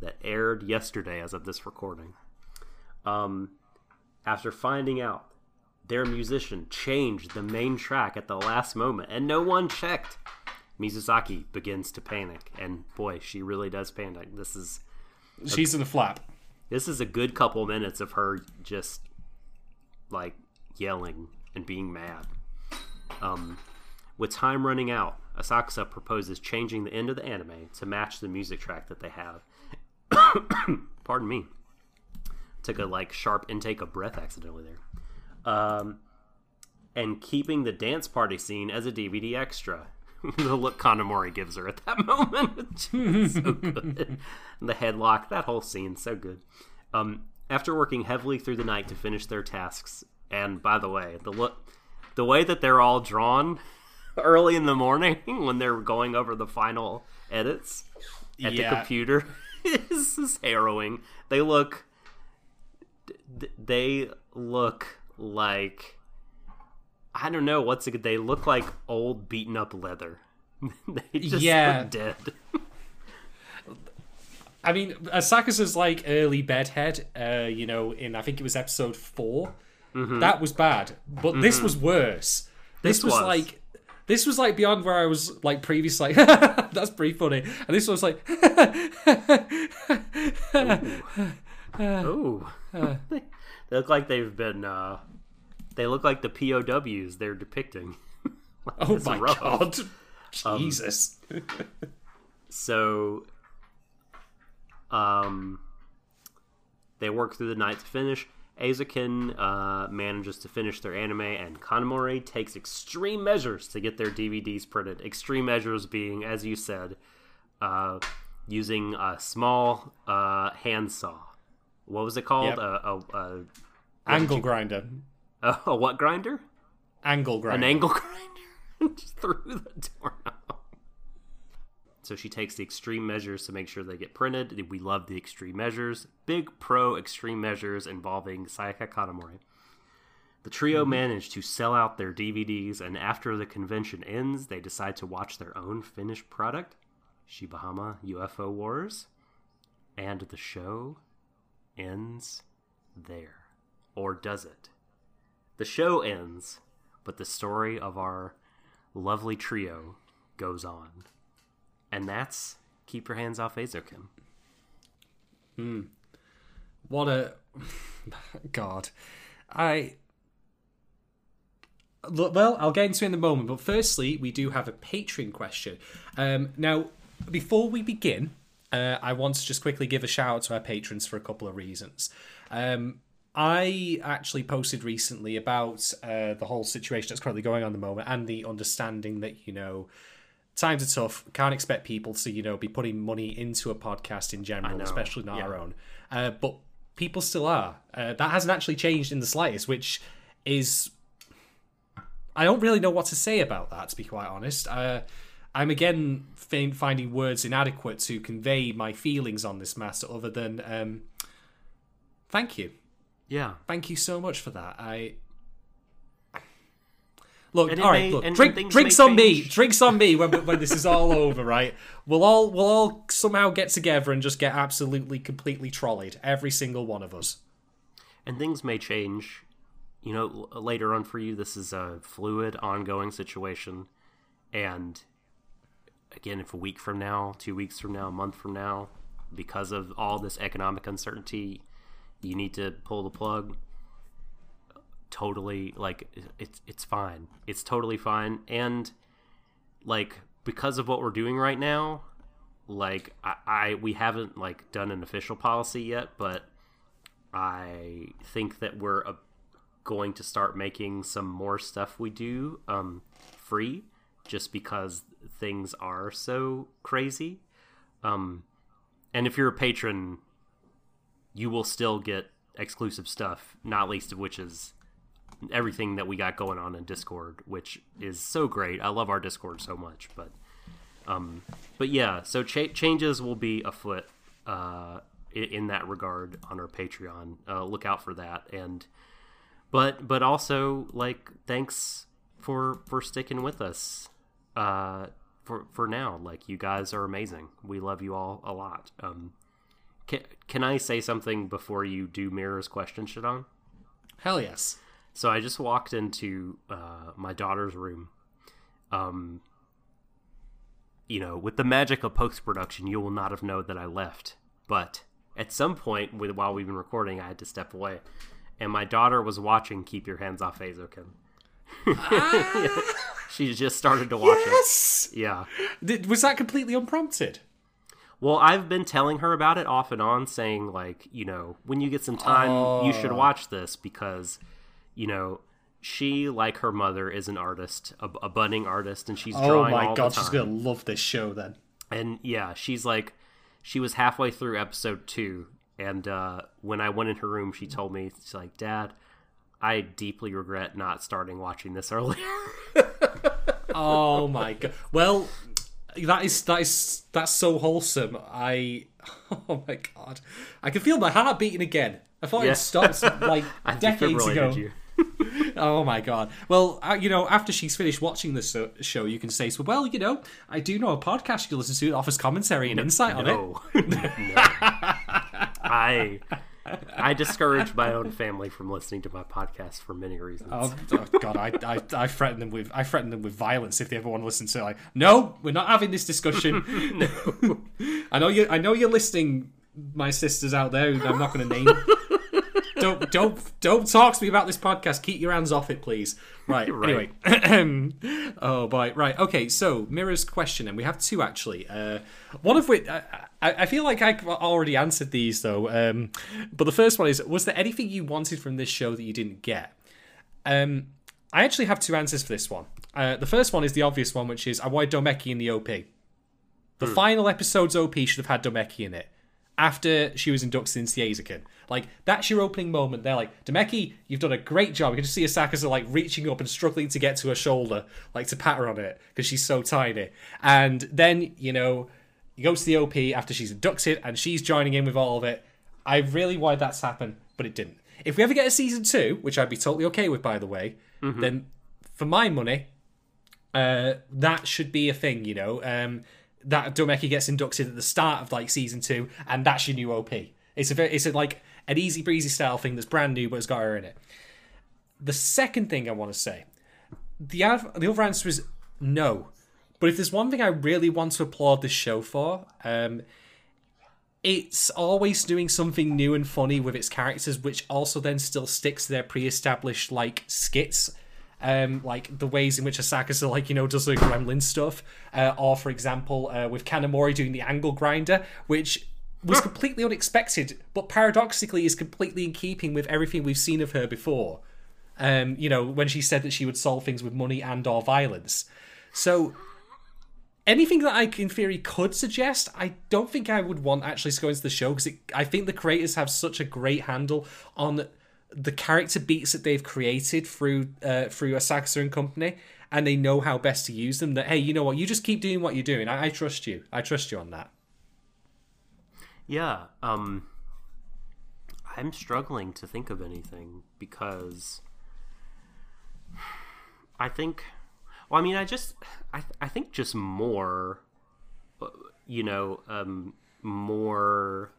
that aired yesterday as of this recording. Um, after finding out their musician changed the main track at the last moment and no one checked, Mizusaki begins to panic. And boy, she really does panic. This is She's in the flap. this is a good couple minutes of her just like yelling and being mad. Um, with time running out, Asakusa proposes changing the end of the anime to match the music track that they have. *coughs* Pardon me. Took a like sharp intake of breath accidentally there. Um, and keeping the dance party scene as a DVD extra. *laughs* the look Kanamori gives her at that *laughs* moment, so good. The headlock, that whole scene, so good. Um, after working heavily through the night to finish their tasks, and by the way, the look, the way that they're all drawn *laughs* early in the morning when they're going over the final edits at Yeah. the computer *laughs* is, is harrowing. They look, they look like I don't know what's it. They look like old beaten up leather. *laughs* they just Yeah. look dead. I mean, Asakusa's like early bedhead, uh, you know, in I think it was episode 4 That was bad, but this was worse. This, This was, was. like, this was like beyond where I was like previously. Like, *laughs* that's pretty funny, and this was like, Ooh, *laughs* they look like they've been. uh They look like the POWs they're depicting. *laughs* oh my rough. god, Jesus. So, um, they work through the night to finish. Eizouken uh, manages to finish their anime, and Kanamori takes extreme measures to get their DVDs printed. Extreme measures being, as you said, uh, using a small uh, handsaw. What was it called? Yep. A, a, a, Angle grinder, a, *laughs* a what grinder? angle grinder. An angle *laughs* grinder *laughs* just through the doorknob. So she takes the extreme measures to make sure they get printed. We love the extreme measures. Big pro extreme measures involving Sayaka Kanamori. The trio mm-hmm. manage to sell out their DVDs, and after the convention ends, they decide to watch their own finished product, Shibahama UFO Wars, and the show ends there. Or does it? The show ends, but the story of our lovely trio goes on. And that's Keep Your Hands Off Eizouken. What a *laughs* God. I well, I'll get into it in a moment, but firstly, we do have a Patreon question. Um, now, before we begin, uh, I want to just quickly give a shout out to our patrons for a couple of reasons. Um, I actually posted recently about uh, the whole situation that's currently going on at the moment and the understanding that, you know, times are tough. Can't expect people to, you know, be putting money into a podcast in general, especially not our own. Uh, but people still are. Uh, that hasn't actually changed in the slightest, which is. I don't really know what to say about that, to be quite honest. Uh, I'm again fin- finding words inadequate to convey my feelings on this matter, other than um, thank you, Yeah. thank you so much for that. I look, all right, may- look, and drink, drinks on me, drinks on me when when this is all over, right? We'll all we'll all somehow get together and just get absolutely completely trolleyed, every single one of us. And things may change. You know, later on for you, this is a fluid, ongoing situation. And again, if a week from now, two weeks from now, a month from now, because of all this economic uncertainty, you need to pull the plug. Totally, like it's it's fine. It's totally fine. And like because of what we're doing right now, like I, I we haven't like done an official policy yet, but I think that we're uh, going to start making some more stuff we do um, free, just because things are so crazy. Um, and if you're a patron, you will still get exclusive stuff, not least of which is everything that we got going on in Discord, which is so great. I love our Discord so much, but um, but yeah, so cha- changes will be afoot uh, in, in that regard on our Patreon. Uh, look out for that. And but but also like thanks for for sticking with us uh for for now like you guys are amazing we love you all a lot um can, can i say something before you do Mira's question Shadon? Hell yes. So i just walked into uh my daughter's room um you know with the magic of post-production you will not have known that i left. But at some point with while we've been recording i had to step away. And my daughter was watching keep your hands off Eizouken. *laughs* She just started to watch Yes. it yeah. Did, was that completely unprompted? well i've been telling her about it off and on saying like you know when you get some time you should watch this because you know she like her mother is an artist a, a budding artist and she's Oh my all god, the time. she's gonna love this show then. and yeah she's like she was halfway through episode two and uh, when i went in her room she told me she's like dad i deeply regret not starting watching this earlier *laughs* Oh my god. Well, that is that is that's so wholesome. I *laughs* oh my god. I can feel my heart beating again. I thought Yeah. it stopped *laughs* like I decades ago. you. Oh my god. Well, uh, you know, after she's finished watching this so- show, you can say, so, well, you know, I do know a podcast you listen to that offers commentary and insight on it. no. No. *laughs* i i discourage my own family from listening to my podcast for many reasons Oh, oh, God, I, I I threaten them with I threaten them with violence if they ever want to listen to like no, we're not having this discussion. no. *laughs* *laughs* I know you I know you're listening, my sisters out there. I'm not going to name. Don't don't don't talk to me about this podcast. Keep your hands off it, please. Right. Right. Anyway. *clears throat* oh boy. Right. Okay. So Mira's question, and we have two actually. Uh, one of which I, I feel like I already answered these though. Um, but the first one is: Was there anything you wanted from this show that you didn't get? Um, I actually have two answers for this one. Uh, the first one is the obvious one, which is I wanted Domeki in the OP. The final episode's OP should have had Domeki in it after she was inducted into the Eizouken. Like, that's your opening moment. They're like, Domeki, you've done a great job. You can just see Asakusa, like, reaching up and struggling to get to her shoulder, like, to pat her on it, because she's so tiny. And then, you know, you go to the OP after she's inducted, and she's joining in with all of it. I really wanted that to happen, but it didn't. If we ever get a season two, which I'd be totally okay with, by the way, then for my money, uh, that should be a thing, you know. Um, that Domeki gets inducted at the start of like season two, and that's your new OP. It's a very, it's a, like an easy breezy style thing that's brand new, but it's got her in it. The second thing I want to say, the the other answer is no. But if there's one thing I really want to applaud this show for, um, it's always doing something new and funny with its characters, which also then still sticks to their pre-established like skits, um, like the ways in which Asakusa's like you know does the gremlin stuff, uh, or for example uh, with Kanamori doing the angle grinder, which was completely unexpected, but paradoxically is completely in keeping with everything we've seen of her before. Um, you know when she said that she would solve things with money and or violence, so anything that I, in theory, could suggest, I don't think I would want actually to go into the show because I think the creators have such a great handle on the character beats that they've created through uh, through Asakusa and company, and they know how best to use them. That hey, you know what, you just keep doing what you're doing. I, I trust you. I trust you on that. Yeah, um I'm struggling to think of anything because I think well I mean I just I I think just more uh, you know, um more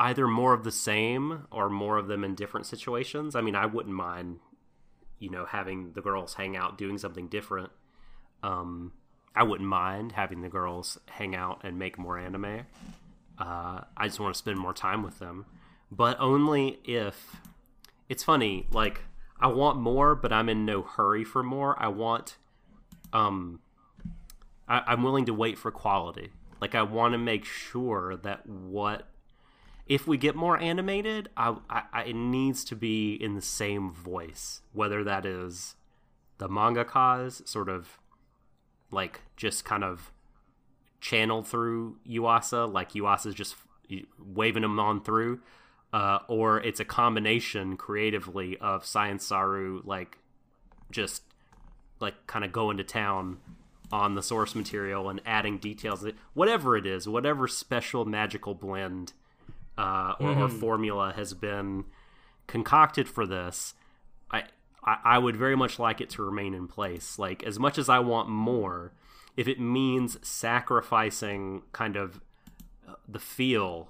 either more of the same or more of them in different situations. I mean, I wouldn't mind you know having the girls hang out doing something different. Um I wouldn't mind having the girls hang out and make more anime. Uh, I just want to spend more time with them, but only if it's funny. Like I want more, but I'm in no hurry for more. I want, um, I, I'm willing to wait for quality. Like I want to make sure that what if we get more animated, I, I, it needs to be in the same voice, whether that is the manga cause sort of like just kind of channeled through Yuasa, like Yuasa's just waving them on through, uh, or it's a combination creatively of Science Saru, like just like kind of going to town on the source material and adding details, whatever it is, whatever special magical blend uh, or, or formula has been concocted for this, I, I I would very much like it to remain in place. Like as much as I want more, if it means sacrificing kind of uh, the feel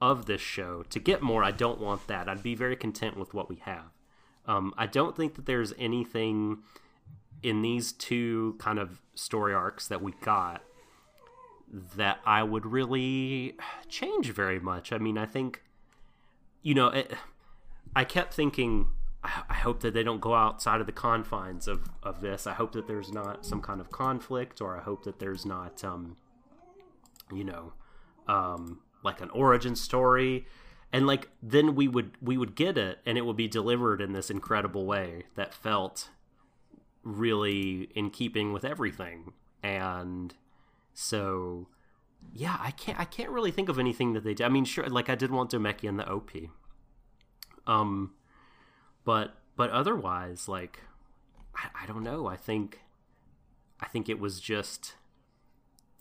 of this show to get more, I don't want that. I'd be very content with what we have. Um, I don't think that there's anything in these two kind of story arcs that we got that I would really change very much. I mean, I think, you know, it, I kept thinking, I hope that they don't go outside of the confines of, of this. I hope that there's not some kind of conflict, or I hope that there's not, um, you know, um, like an origin story. And like then we would we would get it, and it would be delivered in this incredible way that felt really in keeping with everything. And so, yeah, I can't I can't really think of anything that they did. I mean, sure, like I did want Domeki and the OP, um, but but otherwise, like I, I don't know. I think I think it was just.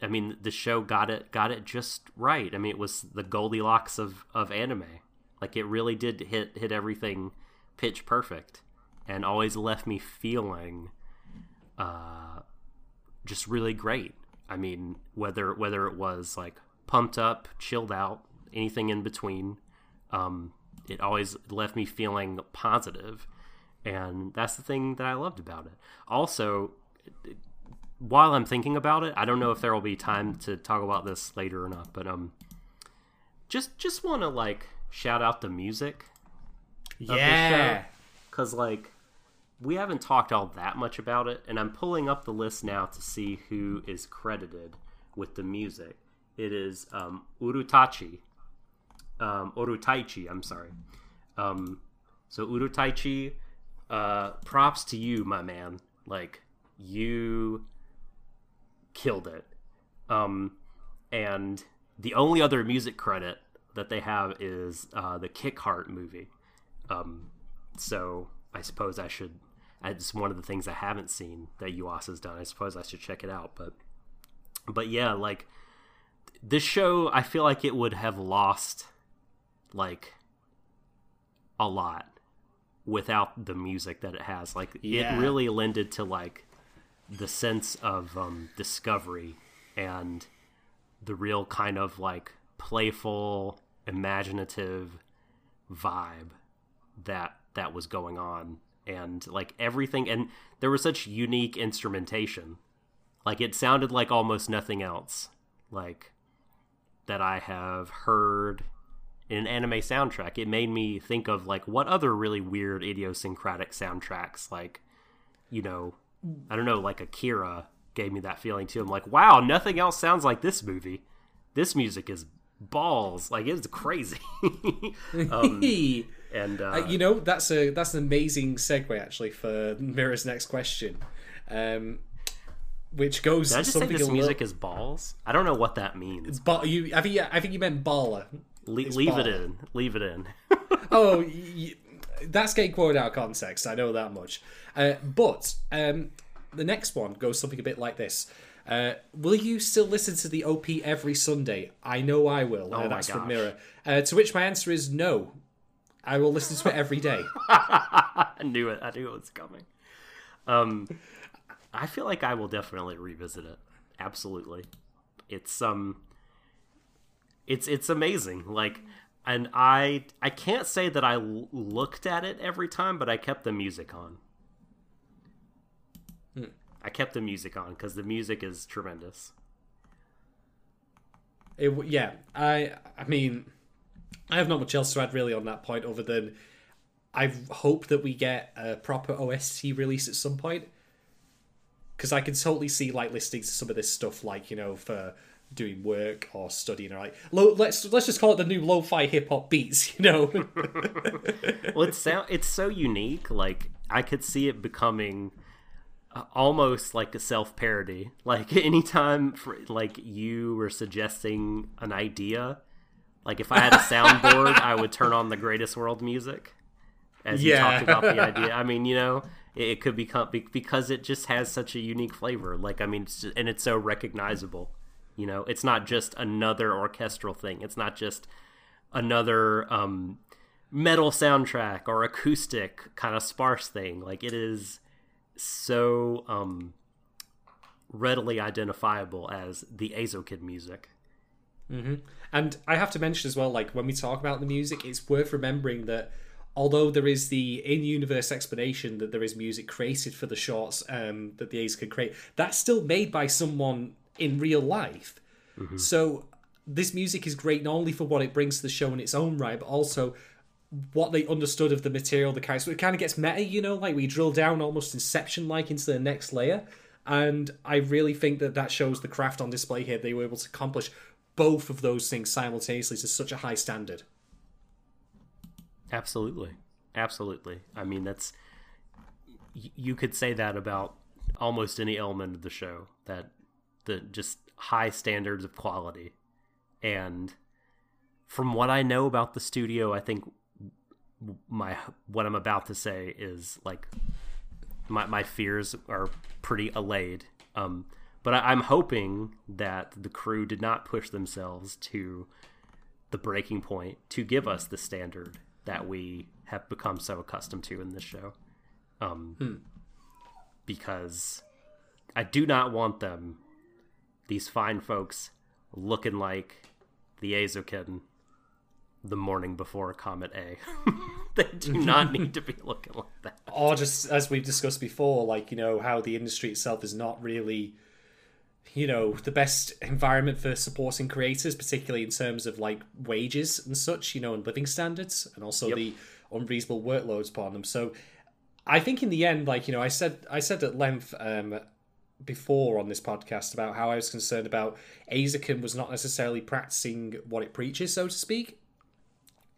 I mean, the show got it got it just right. I mean, it was the Goldilocks of of anime. Like it really did hit hit everything pitch perfect, and always left me feeling uh, just really great. I mean, whether whether it was like pumped up, chilled out, anything in between, um, it always left me feeling positive, and that's the thing that I loved about it. Also, while I'm thinking about it, I don't know if there will be time to talk about this later or not, but um, just just want to like shout out the music Yeah. because like we haven't talked all that much about it and i'm pulling up the list now to see who is credited with the music. It is um, Oorutaichi. Um, i'm sorry. Um, so Oorutaichi uh, props to you my man. Like you killed it. Um, and the only other music credit that they have is uh, the Kick-Heart movie. Um, so I suppose I should. It's one of the things I haven't seen that Yuasa has done. I suppose I should check it out. But, but yeah, like this show, I feel like it would have lost like a lot without the music that it has. Like Yeah. it really lended to like the sense of um, discovery and the real kind of like playful, imaginative vibe that that was going on and like everything and there was such unique instrumentation. Like it sounded like almost nothing else like that i have heard in an anime soundtrack. It made me think of like what other really weird idiosyncratic soundtracks like you know i don't know like akira gave me that feeling too. I'm like wow nothing else sounds like this movie. This music is balls. Like it's crazy. *laughs* Um, *laughs* and uh, Uh, you know, that's a that's an amazing segue actually for Mira's next question, um, which goes Did I just say something this music little- is balls? I don't know what that means. But you, I think, yeah, I think you meant baller. Le- leave it in. Leave it in. *laughs* Oh, y- that's getting quoted out of context. I know that much. Uh, but um, the next one goes something a bit like this. Uh, will you still listen to the OP every Sunday? I know I will. Oh uh, that's from gosh. Mira. Uh, to which my answer is no. I will listen to it every day. *laughs* I knew it. I knew it was coming. Um, I feel like I will definitely revisit it. Absolutely. It's um, it's it's amazing. Like, and I I can't say that I l- looked at it every time, but I kept the music on. I kept the music on because the music is tremendous. It, yeah, I I mean, I have not much else to add really on that point other than I hope that we get a proper OST release at some point. Because I can totally see like listening to some of this stuff like you know for doing work or studying or like low, let's let's just call it the new lo-fi hip hop beats *laughs* you know? *laughs* Well it's sound it's so unique like i could see it becoming uh, almost like a self-parody. Like *laughs* anytime for, like you were suggesting an idea like if i had a soundboard i would turn on the greatest world music as you Yeah. talked about the *laughs* idea i mean you know it, it could become because it just has such a unique flavor like i mean it's just, and it's so recognizable you know it's not just another orchestral thing it's not just another um metal soundtrack or acoustic kind of sparse thing. Like it is so um readily identifiable as the Eizouken music. Mm-hmm. And I have to mention as well, like when we talk about the music, it's worth remembering that although there is the in-universe explanation that there is music created for the shorts um, that the A's could create, that's still made by someone in real life. Mm-hmm. So this music is great not only for what it brings to the show in its own right, but also what they understood of the material, the characters. So it kind of gets meta, you know, like we drill down almost Inception-like into the next layer. And I really think that that shows the craft on display here. They were able to accomplish both of those things simultaneously to such a high standard. Absolutely. Absolutely. I mean, that's you could say that about almost any element of the show that the just high standards of quality. And from what I know about the studio, I think my what I'm about to say is like my my fears are pretty allayed. Um, but I, I'm hoping that the crew did not push themselves to the breaking point to give us the standard that we have become so accustomed to in this show. Um, hmm. Because I do not want them, these fine folks, looking like the Eizouken the morning before Comet A. *laughs* they do not need to be looking like that. Or just as we've discussed before, like, you know, how the industry itself is not really you know the best environment for supporting creators particularly in terms of like wages and such you know and living standards and also yep. the unreasonable workloads upon them. So i think in the end like you know i said i said at length um before on this podcast about how i was concerned about Eizouken was not necessarily practicing what it preaches so to speak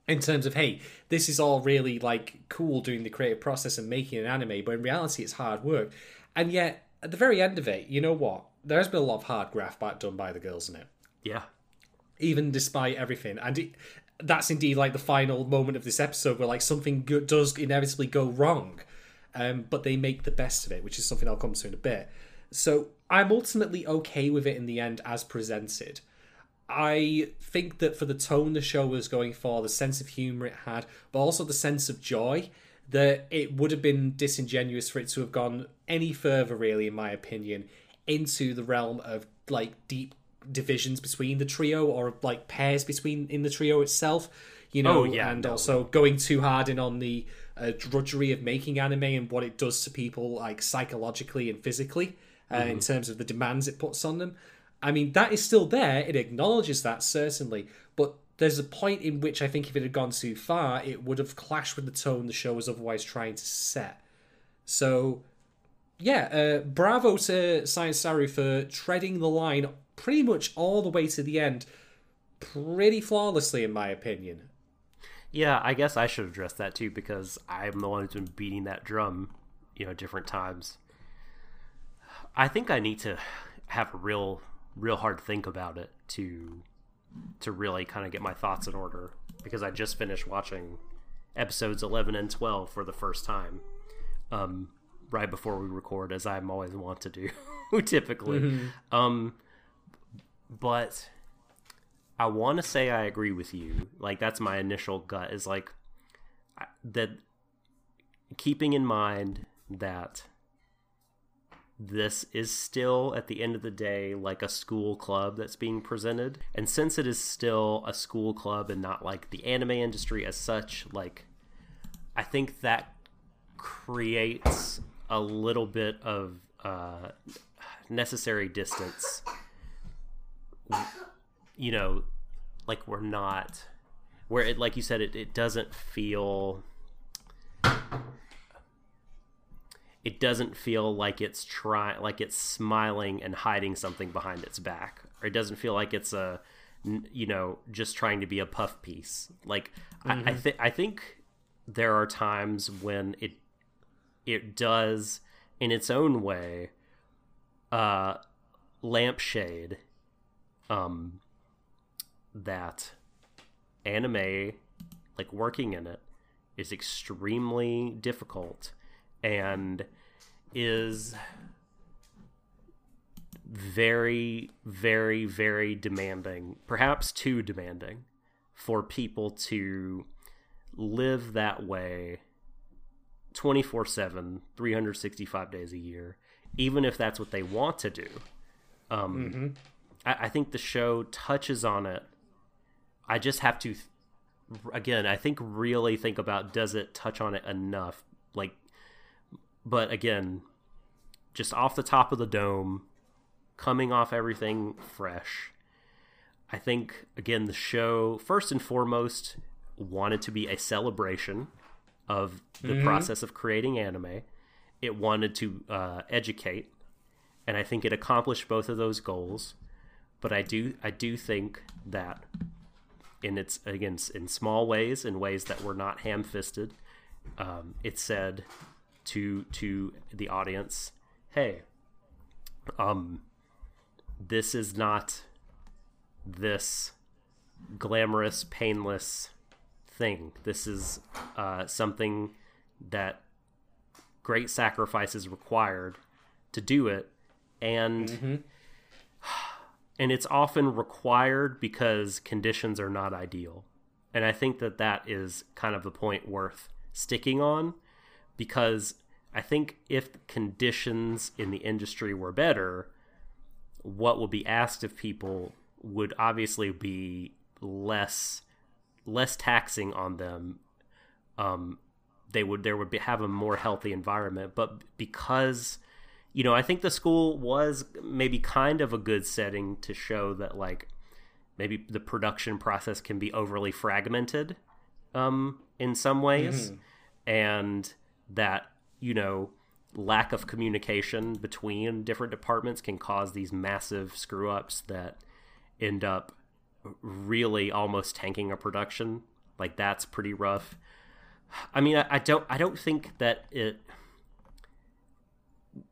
in terms of hey this is all really like cool doing the creative process and making an anime but in reality it's hard work. And yet at the very end of it you know what there's been a lot of hard graft back done by the girls in it. Yeah. Even despite everything, and it, that's indeed like the final moment of this episode where like something go- does inevitably go wrong, um, but they make the best of it, which is something I'll come to in a bit. So I'm ultimately okay with it in the end as presented. I think that for the tone the show was going for, the sense of humor it had, but also the sense of joy, that it would have been disingenuous for it to have gone any further, really, in my opinion, into the realm of like deep divisions between the trio or like pairs between in the trio itself you know oh, yeah, and no, also going too hard in on the uh, drudgery of making anime and what it does to people like psychologically and physically uh, mm-hmm. in terms of the demands it puts on them. I mean that is still there. It acknowledges that certainly. But there's a point in which i think if it had gone too far it would have clashed with the tone the show was otherwise trying to set. So yeah, uh, bravo to Saru for treading the line pretty much all the way to the end, pretty flawlessly, in my opinion. Yeah, I guess I should address that too because I'm the one who's been beating that drum, you know, different times. I think I need to have a real, real hard think about it to, to really kind of get my thoughts in order because I just finished watching episodes 11 and 12 for the first time. Um, right before we record, as I'm always want to do, *laughs* typically. Mm-hmm. Um, but I want to say I agree with you. Like that's my initial gut is like that. Keeping in mind that this is still at the end of the day like a school club that's being presented and since it is still a school club and not like the anime industry as such like i think that creates a little bit of uh, necessary distance. You know, like we're not where it like you said it, it doesn't feel it doesn't feel like it's trying like it's smiling and hiding something behind its back or it doesn't feel like it's a you know just trying to be a puff piece like mm-hmm. I, I think i think there are times when it it does in its own way uh lampshade um that anime like working in it is extremely difficult and is very very very demanding perhaps too demanding for people to live that way 24 7, 365 days a year, even if that's what they want to do. Um, I, I think the show touches on it. I just have to, again, I think really think about does it touch on it enough? Like, but again, just off the top of the dome, coming off everything fresh. I think again the show first and foremost wanted to be a celebration of the process of creating anime. It wanted to uh, educate, and I think it accomplished both of those goals. But I do I do think that in its again in small ways, in ways that were not ham fisted, um, it said to to the audience, "Hey, um, this is not this glamorous, painless thing. This is uh, something that great sacrifices required to do it, and and it's often required because conditions are not ideal. And I think that that is kind of the point worth sticking on because I think if conditions in the industry were better, what would be asked of people would obviously be less less taxing on them um they would there would be have a more healthy environment. But because you know i think the school was maybe kind of a good setting to show that like maybe the production process can be overly fragmented um in some ways. And that you know lack of communication between different departments can cause these massive screw ups that end up really almost tanking a production like that's pretty rough i mean i, I don't i don't think that it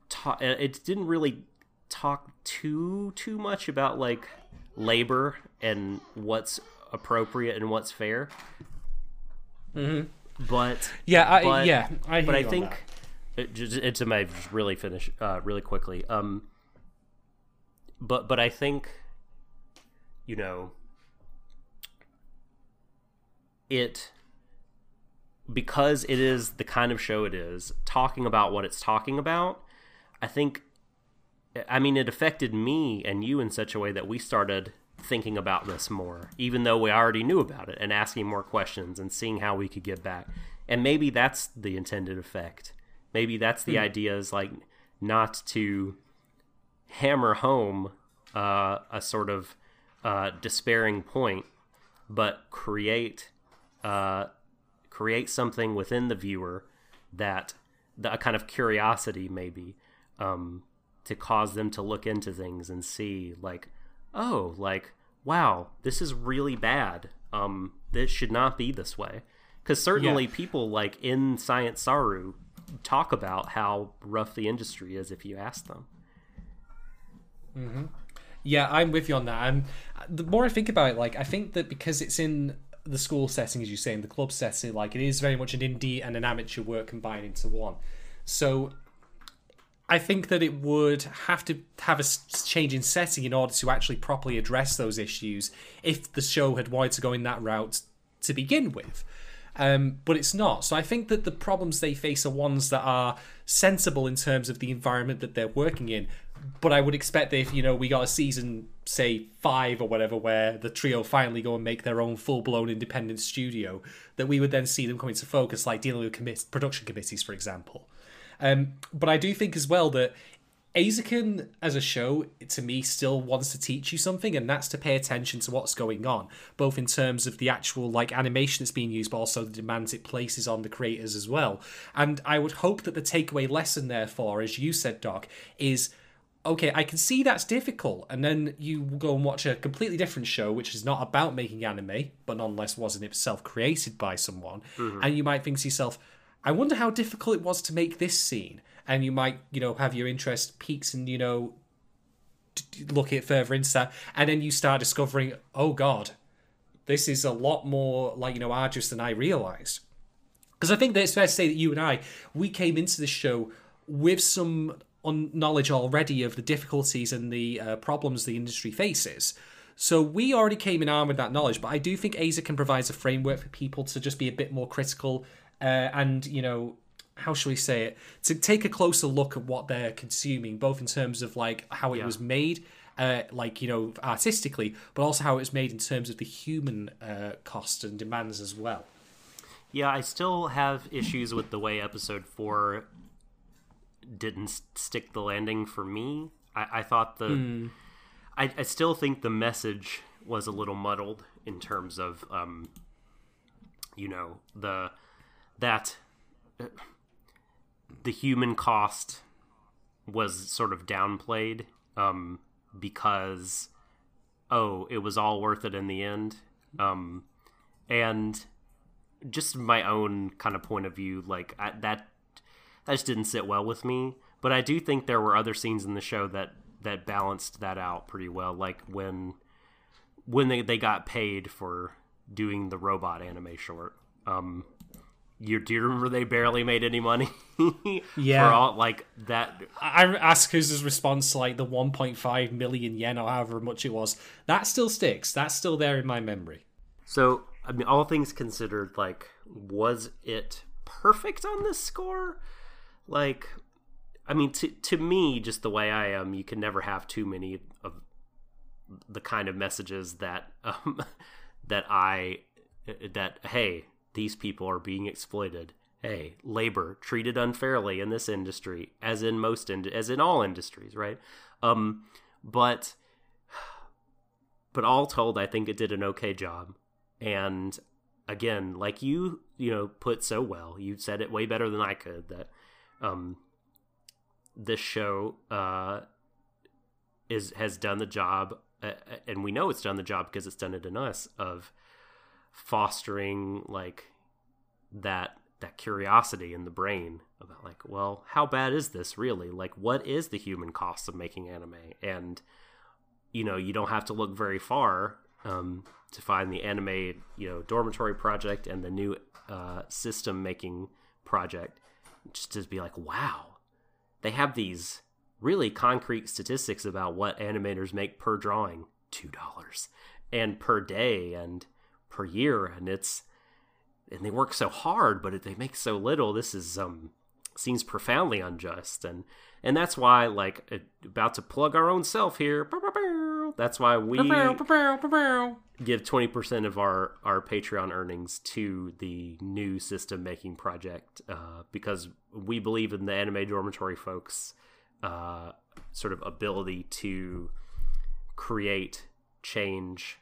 ta- it didn't really talk too too much about like labor and what's appropriate and what's fair mm-hmm. but Yeah, I, but, yeah, I but I think it just it's a may just really finish uh, really quickly. Um, but but I think you know it because it is the kind of show it is talking about what it's talking about. I think I mean it affected me and you in such a way that we started thinking about this more even though we already knew about it and asking more questions and seeing how we could get back and maybe that's the intended effect maybe that's the idea is like not to hammer home uh, a sort of uh, despairing point but create uh, create something within the viewer that the, a kind of curiosity maybe um, to cause them to look into things and see like oh like wow this is really bad um this should not be this way because certainly Yeah. people like in Science Saru talk about how rough the industry is if you ask them Yeah, I'm with you on that. And the more I think about it, like I think that because it's in the school setting, as you say, in the club setting, like it is very much an indie and an amateur work combined into one. So I think that it would have to have a change in setting in order to actually properly address those issues if the show had wanted to go in that route to begin with. Um, but it's not. So I think that the problems they face are ones that are sensible in terms of the environment that they're working in. But I would expect that if you know we got a season, say five or whatever, where the trio finally go and make their own full-blown independent studio, that we would then see them come into focus, like dealing with production committees, for example. Um, but I do think as well that Eizouken as a show, to me, still wants to teach you something, and that's to pay attention to what's going on, both in terms of the actual like animation that's being used, but also the demands it places on the creators as well. And I would hope that the takeaway lesson, therefore, as you said, Doc, is okay, I can see that's difficult, and then you go and watch a completely different show, which is not about making anime, but nonetheless wasn't itself created by someone, mm-hmm. and you might think to yourself, I wonder how difficult it was to make this scene, and you might, you know, have your interest peaks and you know, look at further into that, and then you start discovering, oh god, this is a lot more like you know arduous than I realized. Because I think that it's fair to say that you and I, we came into the show with some un- knowledge already of the difficulties and the uh, problems the industry faces. So we already came in armed with that knowledge, but I do think AZA provides a framework for people to just be a bit more critical uh, and, you know, how shall we say it? To take a closer look at what they're consuming, both in terms of like how it Yeah. was made, uh, like you know, artistically, but also how it was made in terms of the human uh, cost and demands as well. Yeah, I still have issues with the way episode four didn't stick the landing for me. I, I thought the. I, I still think the message was a little muddled in terms of, um, you know, the that uh, the human cost was sort of downplayed um, because oh, it was all worth it in the end, um, and just my own kind of point of view, like I, that that just didn't sit well with me. But I do think there were other scenes in the show that that balanced that out pretty well, like when when they, they got paid for doing the robot anime short. Um, you do you remember they barely made any money? *laughs* Yeah. for all like that. I I asked his response to like the 1.5 million yen or however much it was. That still sticks. That's still there in my memory. So, I mean, all things considered, like, was it perfect on this score? Like, I mean, to to me, just the way I am, you can never have too many of the kind of messages that um, *laughs* that I that hey, these people are being exploited. Hey, labor treated unfairly in this industry, as in most in, as in all industries, right? Um, but *sighs* but all told, I think it did an okay job. And again, like you, you know, put so well, you said it way better than I could that um this show uh is has done the job uh, and we know it's done the job because it's done it in us of fostering like that that curiosity in the brain about like well how bad is this really? Like what is the human cost of making anime? And you know you don't have to look very far um, to find the anime you know dormitory project and the new uh, system making project just to be like wow. They have these really concrete statistics about what animators make per drawing two dollars and per day and per year and it's and they work so hard but they make so little this is um seems profoundly unjust and and that's why like uh, about to plug our own self here. That's why we give 20% of our our patreon earnings to the new system making project uh, because we believe in the anime dormitory folks uh, sort of ability to create change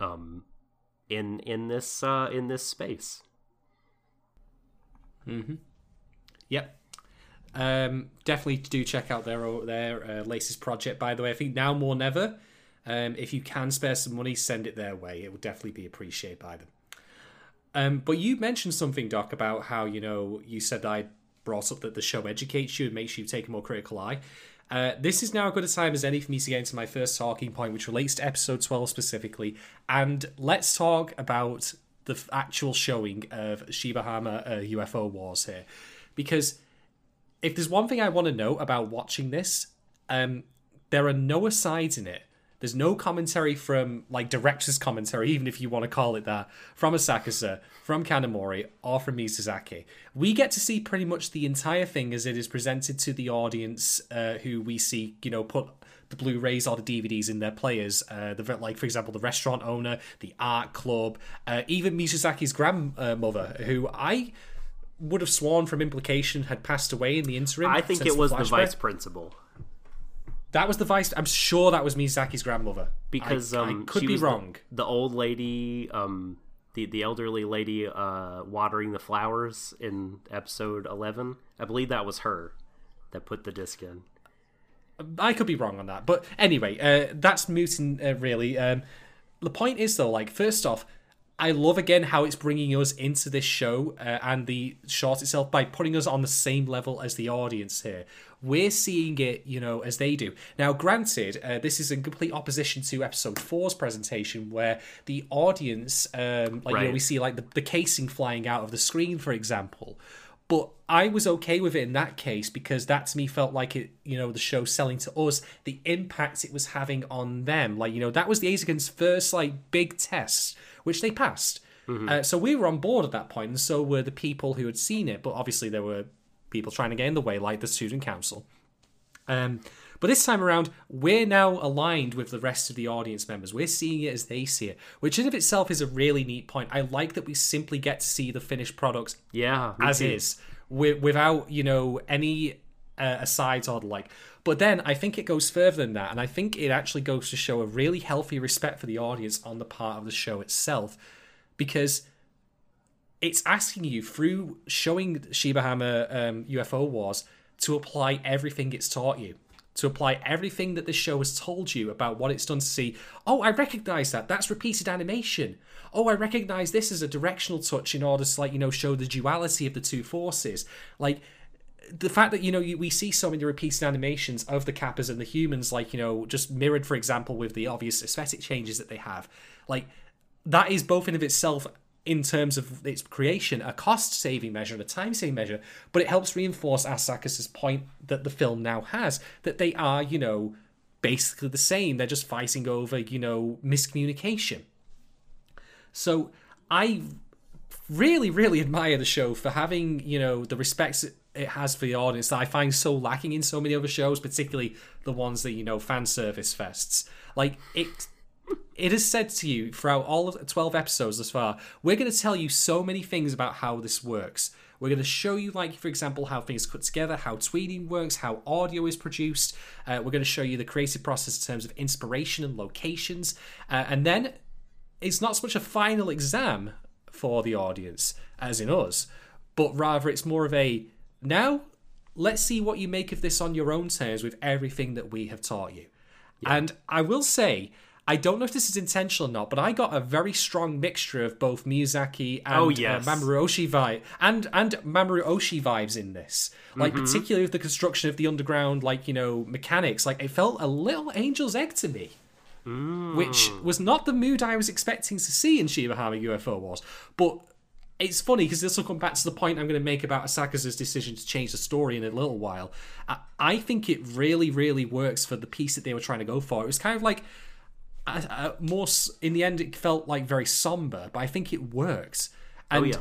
um, in in this uh, in this space. Yep. Um, definitely do check out their their uh, latest project. By the way, I think now more than ever, um, if you can spare some money, send it their way. It will definitely be appreciated by them. Um, but you mentioned something, Doc, about how you know you said I brought up that the show educates you and makes you take a more critical eye. Uh, this is now as good a time as any for me to get into my first talking point, which relates to episode 12 specifically. And let's talk about the actual showing of Shibahama uh, UFO Wars here. Because if there's one thing I want to know about watching this, um, there are no asides in it. There's no commentary from like director's commentary, even if you want to call it that, from Asakusa, from Kanamori, or from Mizusaki. We get to see pretty much the entire thing as it is presented to the audience, uh, who we see, you know, put the Blu-rays or the DVDs in their players. Uh, the like, for example, the restaurant owner, the art club, uh, even Mizusaki's grandmother, who I would have sworn from implication had passed away in the interim. i think it was the flashback. vice principal That was the vice. I'm sure that was Mizusaki's grandmother. because I, um I could she be the- wrong. the, old lady um the, the elderly lady uh watering the flowers in episode 11 i believe that was her that put the disc in I could be wrong on that, but anyway, uh, that's mooting uh, really. Um, the point is though, like first off, I love again how it's bringing us into this show uh, and the short itself by putting us on the same level as the audience here. We're seeing it, you know, as they do. Now, granted, uh, this is in complete opposition to episode four's presentation, where the audience, um, like you know, we see like the, the casing flying out of the screen, for example. But I was okay with it in that case because that to me felt like it, you know, the show selling to us the impact it was having on them. Like, you know, that was the Eizouken's first like big test, which they passed. Uh, so we were on board at that point, and so were the people who had seen it. But obviously, there were people trying to get in the way, like the student council. Um, but this time around, we're now aligned with the rest of the audience members. We're seeing it as they see it, which in of itself is a really neat point. I like that we simply get to see the finished products, Yeah, as too. is, wi- without you know any uh, asides or the like. But then I think it goes further than that, and I think it actually goes to show a really healthy respect for the audience on the part of the show itself, because it's asking you through showing Shibahama um, UFO Wars to apply everything it's taught you. To apply everything that this show has told you about what it's done to see. Oh, I recognize that. That's repeated animation. Oh, I recognize this as a directional touch in order to, like, you know, show the duality of the two forces. Like, the fact that you know we see so many repeated animations of the kappas and the humans like you know just mirrored for example with the obvious aesthetic changes that they have like that is both in of itself in terms of its creation a cost saving measure and a time saving measure but it helps reinforce Asakusa's point that the film now has that they are you know basically the same they're just fighting over you know miscommunication so I really, really admire the show for having, you know, the respect it has for the audience that I find so lacking in so many other shows, particularly the ones that, you know, fan service fests. Like, it it has said to you throughout all of 12 episodes thus far, we're going to tell you so many things about how this works. We're going to show you, like, for example, how things put together, how tweening works, how audio is produced. Uh, we're going to show you the creative process in terms of inspiration and locations. Uh, and then it's not so much a final exam for the audience as in us, but rather it's more of a now let's see what you make of this on your own terms with everything that we have taught you. And I will say, I don't know if this is intentional or not, but I got a very strong mixture of both Miyazaki and Oh, yes. uh, Mamoru Oshii vibe and and Mamoru Oshii vibes in this. Like Mm-hmm. particularly with the construction of the underground, like you know mechanics. Like it felt a little Angel's Egg to me which Mm. was not the mood I was expecting to see in Shiba Hama UFO Wars. But it's funny because this will come back to the point I'm going to make about Asakusa's decision to change the story in a little while. I, I think it really, really works for the piece that they were trying to go for. It was kind of like uh, more in the end, it felt like very somber, but I think it works. And yeah.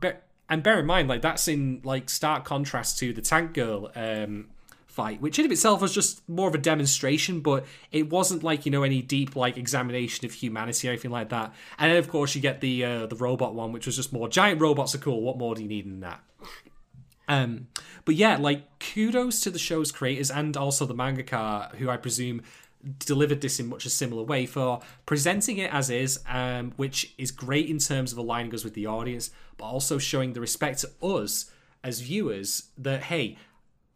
be- and bear in mind, like that's in like stark contrast to the Tank Girl um, fight, which in of itself was just more of a demonstration, but it wasn't like you know any deep like examination of humanity or anything like that. And then of course you get the uh, the robot one, which was just more giant robots are cool. What more do you need than that? Um, but yeah, like kudos to the show's creators and also the mangaka, who I presume delivered this in much a similar way for presenting it as is, um, which is great in terms of aligning us with the audience, but also showing the respect to us as viewers that hey.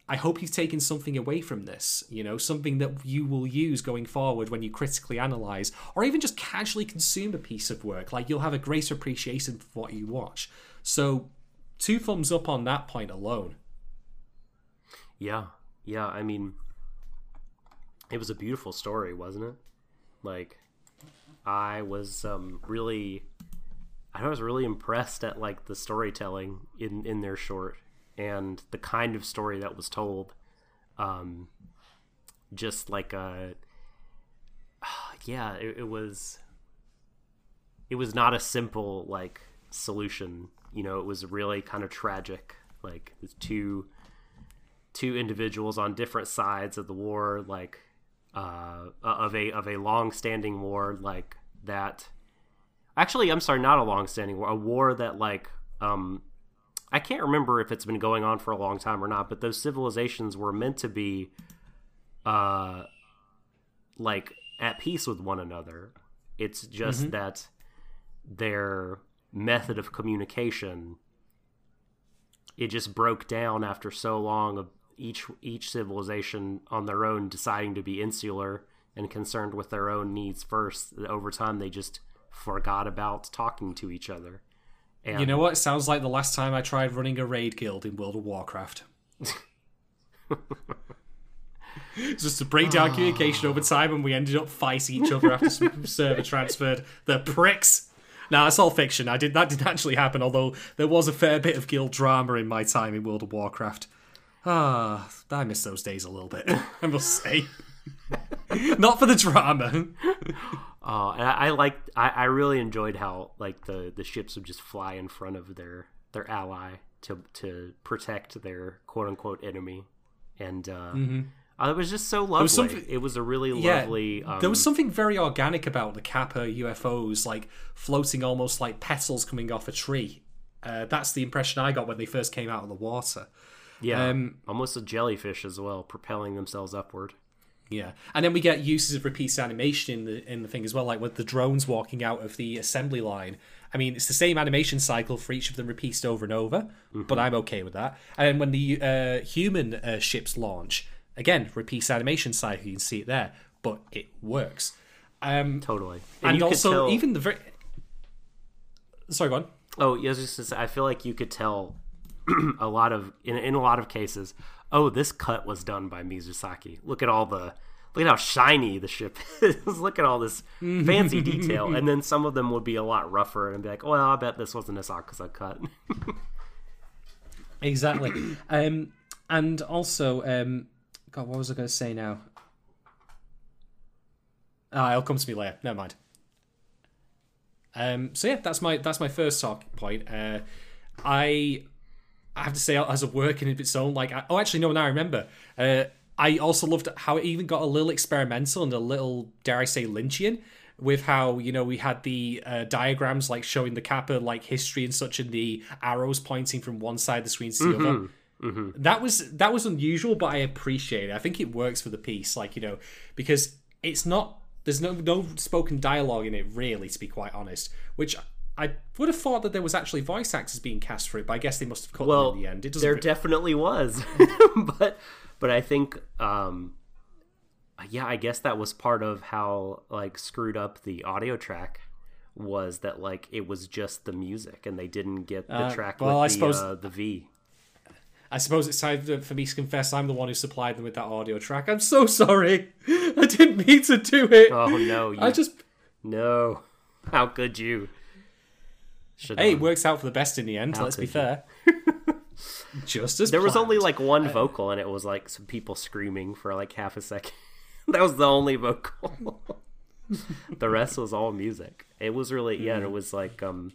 I hope you've taken something away from this, you know, something that you will use going forward when you critically analyze or even just casually consume a piece of work. Like you'll have a greater appreciation for what you watch. So, two thumbs up on that point alone. Yeah, yeah. I mean, it was a beautiful story, wasn't it? Like, I was um, really, I was really impressed at like the storytelling in in their short and the kind of story that was told. Um, just like a, *sighs* yeah, it, it was. It was not a simple like solution. You know, it was really kind of tragic. Like two two individuals on different sides of the war, like uh, of a of a long standing war, like that. Actually, I'm sorry, not a long standing war, a war that like um, I can't remember if it's been going on for a long time or not, but those civilizations were meant to be, uh, like at peace with one another. It's just that their method of communication it just broke down after so long of each each civilization on their own deciding to be insular and concerned with their own needs first over time they just forgot about talking to each other and You know what? It sounds like the last time I tried running a raid guild in World of Warcraft. *laughs* Just to break down ah. communication over time, and we ended up fighting each other after some *laughs* server transferred. The pricks. Now that's all fiction. I did that didn't actually happen. Although there was a fair bit of guild drama in my time in World of Warcraft. Ah, I miss those days a little bit. *laughs* I must say, not for the drama. Oh, and I, I like I, I really enjoyed how like the the ships would just fly in front of their their ally to to protect their quote unquote enemy, and uh, uh, it was just so lovely. was it was a really Yeah, lovely. Um, there was something very organic about the Kappa UFOs, like floating almost like petals coming off a tree. Uh, that's the impression I got when they first came out of the water. Yeah, um, almost a jellyfish as well, propelling themselves upward. Yeah, and then we get uses of repeat animation in the in the thing as well, like with the drones walking out of the assembly line. I mean, it's the same animation cycle for each of them repeated over and over, but I'm okay with that. And then when the uh, human uh, ships launch, again, repeats animation cycle. You can see it there, but it works. Um, Totally, and you also, tell- even the very sorry, go on. Oh, yeah, I was just gonna say, I feel like you could tell a lot of in in a lot of cases. Oh, this cut was done by Mizusaki. Look at all the look at how shiny the ship *laughs* is. look at all this fancy detail, and then some of them would be a lot rougher and be like, "Well, I bet this wasn't Asakusa cut." *laughs* Exactly. um, and also, um, God, what was I going to say now? Ah, it'll come to me later. Never mind. Um, so yeah, that's my that's my first talking point. Uh, I I have to say, as a work in its own, like, I, oh, actually, no, now I remember. Uh, I also loved how it even got a little experimental and a little, dare I say, Lynchian with how you know we had the uh, diagrams like showing the Kappa like history and such, and the arrows pointing from one side of the screen to the other. That was that was unusual, but I appreciate it. I think it works for the piece, like you know, because it's not there's no no spoken dialogue in it really, to be quite honest. Which I would have thought that there was actually voice actors being cast for it, but I guess they must have cut well, them in the end. It doesn't. there re- definitely was, *laughs* *laughs* but but I think um, yeah, I guess that was part of how like screwed up the audio track was that like it was just the music and they didn't get the Uh, track well, I the suppose- uh, the V. I suppose it's time for me to confess I'm the one who supplied them with that audio track. I'm so sorry. *laughs* I didn't mean to do it. Oh no, you, I just no. How could you? Hey, it works out for the best in the end. How let's be fair. *laughs* just as There was only like one vocal, and it was like some people screaming for like half a second. *laughs* that was the only vocal. *laughs* the rest was all music. It was really yeah, and it was like um,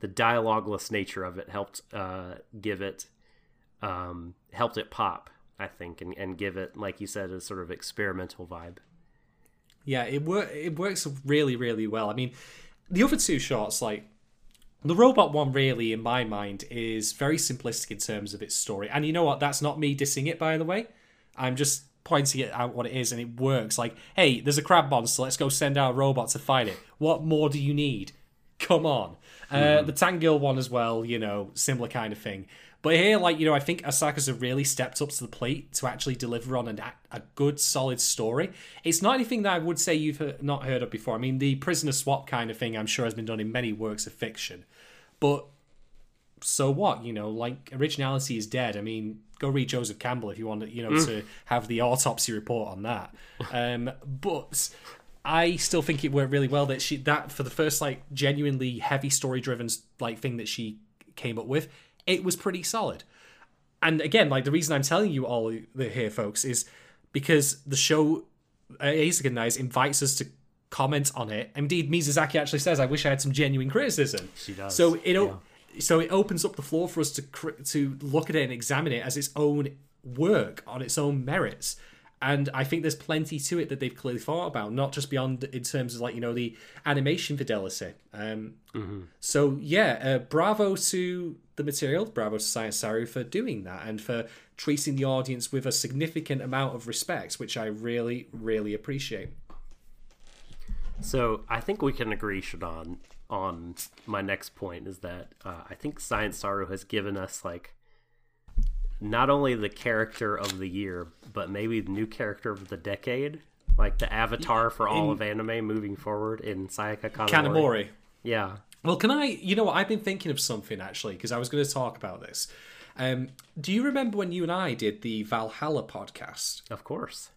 the dialogueless nature of it helped uh, give it um, helped it pop. I think and, and give it like you said a sort of experimental vibe. Yeah, it wor- it works really really well. I mean, the other two shots like the robot one really in my mind is very simplistic in terms of its story. And you know what? That's not me dissing it by the way. I'm just pointing it out what it is and it works. Like, hey, there's a crab monster, let's go send our robot to fight it. What more do you need? Come on. Uh, the Tank Girl one as well, you know, similar kind of thing. But here, like, you know, I think Asakusa's really stepped up to the plate to actually deliver on an, a good, solid story. It's not anything that I would say you've not heard of before. I mean, the prisoner swap kind of thing, I'm sure, has been done in many works of fiction. But so what? You know, like, originality is dead. I mean, go read Joseph Campbell if you want, to, you know, to have the autopsy report on that. *laughs* Um, but I still think it worked really well that she that for the first like genuinely heavy story driven like thing that she came up with, it was pretty solid. And again, like the reason I'm telling you all the here, folks, is because the show uh, Asagan Nice invites us to comment on it. Indeed, Mizusaki actually says, "I wish I had some genuine criticism." She does, So it o- so it opens up the floor for us to cr- to look at it and examine it as its own work on its own merits. And I think there's plenty to it that they've clearly thought about, not just beyond in terms of like you know the animation fidelity. Um, So yeah, uh, bravo to the material, bravo to Science Saru for doing that and for treating the audience with a significant amount of respect, which I really, really appreciate. So I think we can agree, Shadon, on my next point is that uh, I think Science Saru has given us like not only the character of the year, but maybe the new character of the decade, like the avatar for all In- of anime moving forward in Sayaka Kanamori. Kanamori. Yeah. Well, can I? You know what? I've been thinking of something actually because I was going to talk about this. Um, do you remember when you and I did the Valhalla podcast? Of course.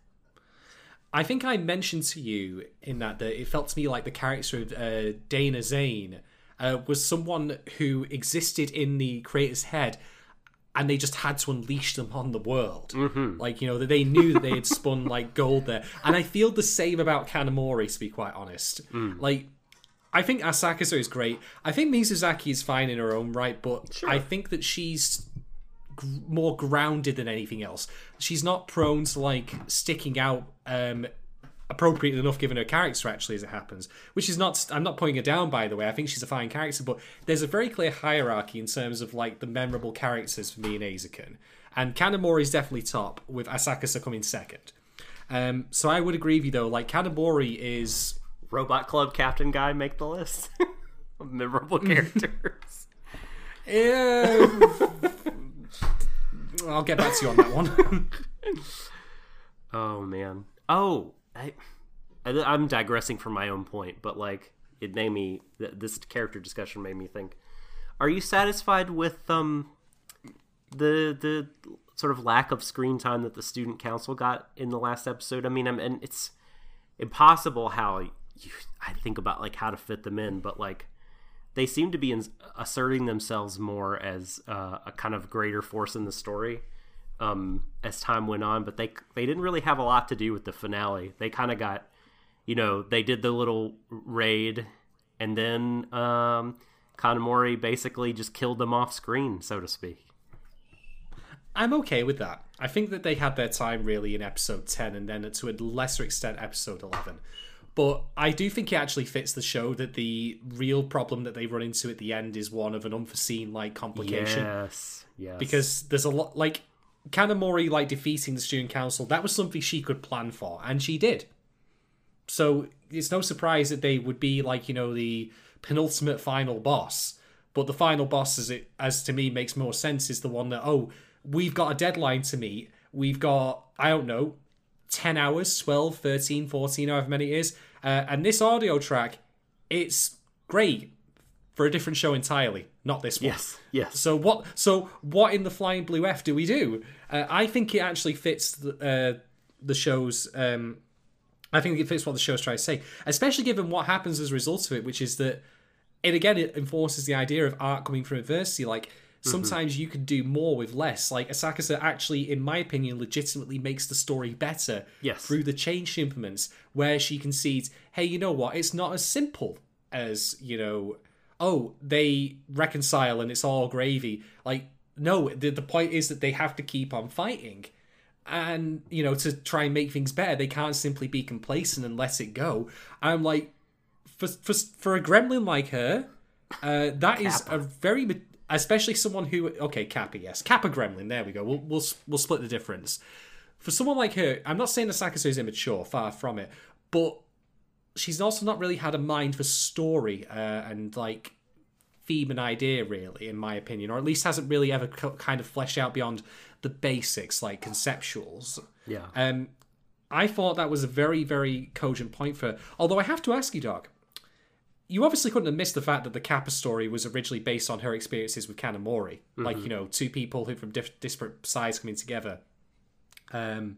I think I mentioned to you in that that it felt to me like the character of uh, Dana Zane uh, was someone who existed in the creator's head and they just had to unleash them on the world. Like, you know, that they knew that they had spun like gold there. And I feel the same about Kanamori, to be quite honest. Like, I think Asakusa is great. I think Mizusaki is fine in her own right, but I think that she's g- more grounded than anything else. She's not prone to like sticking out um appropriate enough given her character actually as it happens which is not i'm not putting her down by the way i think she's a fine character but there's a very clear hierarchy in terms of like the memorable characters for me in Eizouken. and kanamori is definitely top with asakusa coming second um, so i would agree with you though like kanamori is Robot Club Captain guy make the list *laughs* of memorable *laughs* characters. Eh, *laughs* I'll get back to you on that one. oh man. Oh, I, I, I'm digressing from my own point, but like it made me th- this character discussion made me think. Are you satisfied with um the the sort of lack of screen time that the student council got in the last episode? I mean, I'm, and it's impossible how you, I think about like how to fit them in, but like they seem to be in, asserting themselves more as uh, a kind of greater force in the story um, as time went on. But they they didn't really have a lot to do with the finale. They kind of got, you know, they did the little raid, and then um, Kanamori basically just killed them off screen, so to speak. I'm okay with that. I think that they had their time really in episode 10 and then to a lesser extent episode 11. But I do think it actually fits the show that the real problem that they run into at the end is one of an unforeseen like complication. Yes, yes. Because there's a lot like Kanamori like defeating the student council, that was something she could plan for, and she did. So it's no surprise that they would be like, you know, the penultimate final boss. But the final boss, as it as to me makes more sense, is the one that, oh, we've got a deadline to meet. We've got, I don't know, 10 hours, 12, 13, 14, however many it is. Uh, and this audio track, it's great for a different show entirely, not this one. yes, yes. So what? So what in the flying blue F do we do? Uh, I think it actually fits the, uh, the show's. Um, I think it fits what the show's trying to say, especially given what happens as a result of it, which is that it again it enforces the idea of art coming from adversity. Like sometimes you can do more with less. Like Asakusa actually, in my opinion, legitimately makes the story better Yes. through the change she implements, where she concedes, hey, you know what? It's not as simple as you know. Oh, they reconcile and it's all gravy. Like no, the the point is that they have to keep on fighting. And you know, to try and make things better, they can't simply be complacent and let it go. I'm like, for for for a gremlin like her, uh, that is a very, especially someone who okay, Kappa, yes, Kappa gremlin. There we go. We'll we'll we'll split the difference. For someone like her, I'm not saying Asakusa is immature, far from it, but she's also not really had a mind for story uh, and like theme and idea, really, in my opinion, or at least hasn't really ever co- kind of fleshed out beyond the basics, like conceptuals. Yeah. Um, I thought that was a very, very cogent point for. Although I have to ask you, Doc, you obviously couldn't have missed the fact that the Kappa story was originally based on her experiences with Kanamori, like you know, two people who from diff- disparate sides coming together. Um,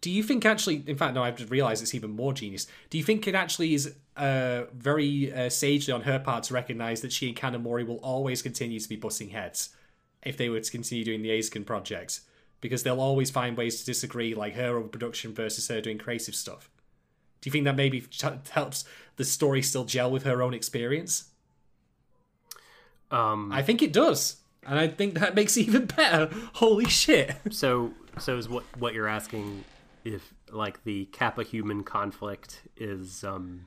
do you think actually? In fact, no, I've just realised it's even more genius. Do you think it actually is uh, very uh, sagely on her part to recognise that she and Kanamori will always continue to be butting heads if they were to continue doing the Eizouken project? Because they'll always find ways to disagree, like her over production versus her doing creative stuff. Do you think that maybe helps the story still gel with her own experience? Um, I think it does, and I think that makes it even better. Holy shit! so so is what what you're asking if like the kappa human conflict is um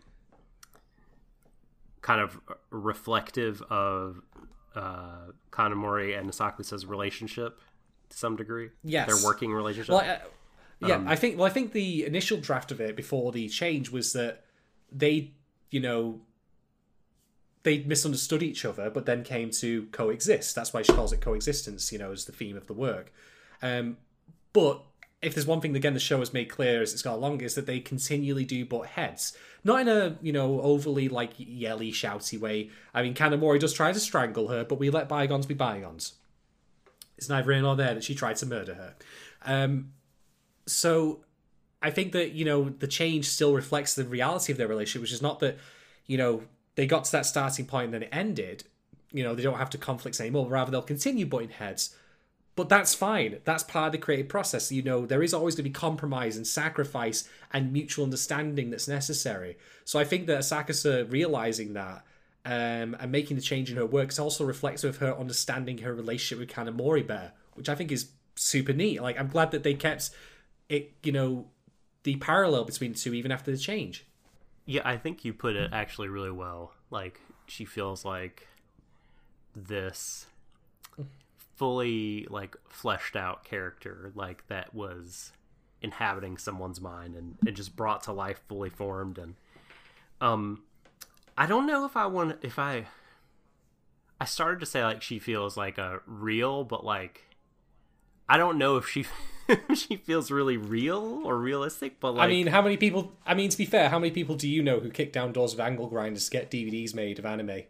kind of reflective of uh Kanamori and Asakusa's relationship to some degree Yes. their working relationship Well, uh, yeah, I think. Well, I think the initial draft of it before the change was that they, you know, they misunderstood each other, but then came to coexist. That's why she calls it coexistence. You know, as the theme of the work. Um, but if there's one thing again the show has made clear as it's got along is that they continually do butt heads, not in a you know overly like yelly shouty way. I mean, Kanamori does try to strangle her, but we let bygones be bygones. It's neither here nor there that she tried to murder her. Um, so I think that you know the change still reflects the reality of their relationship, which is not that you know they got to that starting point and then it ended, you know, they don't have to conflicts anymore. Rather, they'll continue butting heads. But that's fine. That's part of the creative process. You know, there is always going to be compromise and sacrifice and mutual understanding that's necessary. So I think that Asakusa realizing that um, and making the change in her work is also reflective of her understanding her relationship with Kanamori better, which I think is super neat. Like, I'm glad that they kept it, you know, the parallel between the two even after the change. Yeah, I think you put it actually really well. Like she feels like this fully like fleshed out character like that was inhabiting someone's mind and it just brought to life fully formed and um I don't know if I want if I I started to say like she feels like a real but like I don't know if she *laughs* she feels really real or realistic but like I mean, how many people? I mean, to be fair, how many people do you know who kick down doors of angle grinders to get DVDs made of anime?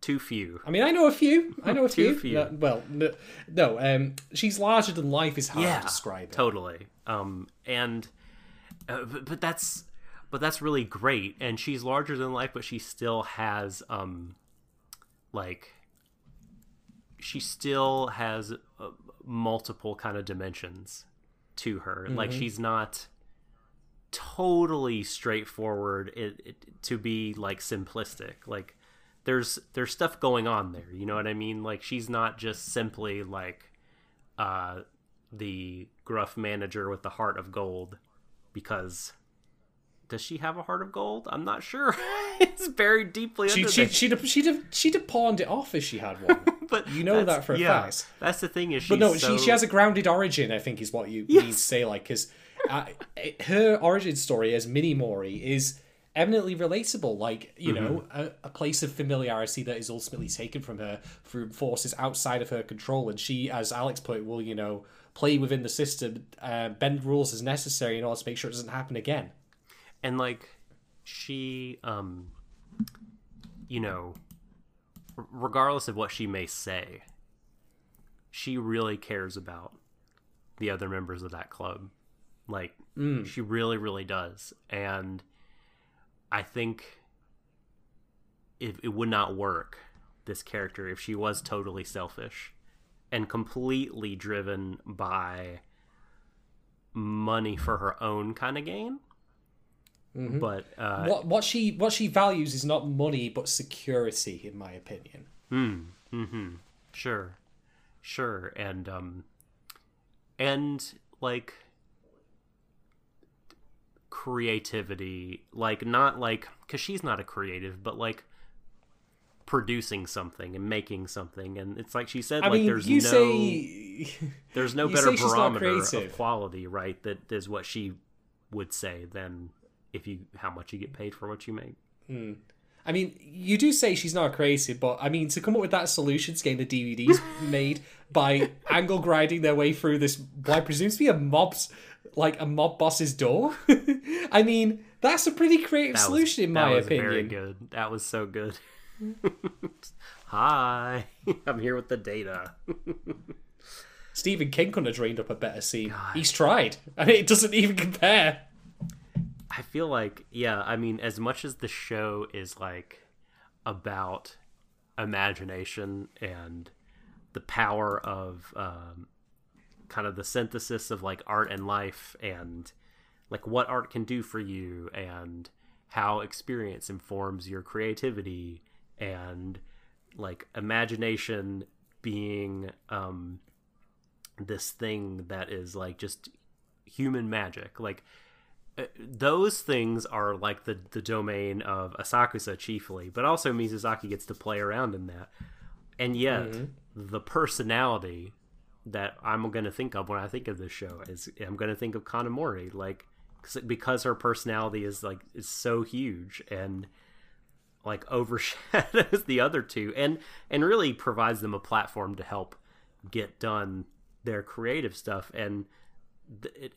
Too few. I mean, I know a few. I know a *laughs* Too few. few. No- well, no, no. Um, she's larger than life is how I describe it. totally um and uh, but, but that's but that's really great and she's larger than life but she still has um like she still has uh, multiple kind of dimensions to her like Mm-hmm. she's not totally straightforward it, it, to be like simplistic like there's there's stuff going on there you know what i mean like she's not just simply like uh the gruff manager with the heart of gold because does she have a heart of gold i'm not sure *laughs* it's buried deeply She under she she'd have, she'd have she'd have pawned it off if she had one. *laughs* but you know that for a yeah, fact. that's the thing is she's but no, so, she she has a grounded origin. I think is what you mean to say. Like, because uh, her origin story as Mini Mori is eminently relatable. Like, you know, Mm-hmm. a, a place of familiarity that is ultimately taken from her through forces outside of her control, and she, as Alex put, it, will you know play within the system, uh, bend rules as necessary in order to make sure it doesn't happen again. and like she um you know regardless of what she may say she really cares about the other members of that club like she really really does and i think if it would not work this character if she was totally selfish and completely driven by money for her own kind of gain but uh what what she what she values is not money but security, in my opinion. Mm-hmm. Sure. Sure. And um and like creativity, like not like cuz she's not a creative, but like producing something and making something and it's like she said I like mean, there's no say *laughs* there's no better say she's not barometer of quality, right? That is what she would say than if you how much you get paid for what you make. Hmm. I mean, you do say she's not a creative, but I mean, to come up with that solution to getting the DVDs *laughs* made by angle grinding their way through this, what I presume to be a mob's, like a mob boss's door. *laughs* I mean, that's a pretty creative solution, in that my was opinion. Very good. That was so good. *laughs* Hi, *laughs* I'm here with the data. Stephen King couldn't have dreamed up a better scene. He's tried, and it doesn't even compare. I feel like, yeah, I mean, as much as the show is like about imagination and the power of um, kind of the synthesis of like art and life and like what art can do for you and how experience informs your creativity and like imagination being um this thing that is like just human magic like uh, those things are like the the domain of Asakusa chiefly, but also Mizusaki gets to play around in that. And yet, the personality that I'm going to think of when I think of this show is I'm going to think of Kanamori, like because her personality is like is so huge and like *laughs* overshadows the other two, and and really provides them a platform to help get done their creative stuff. And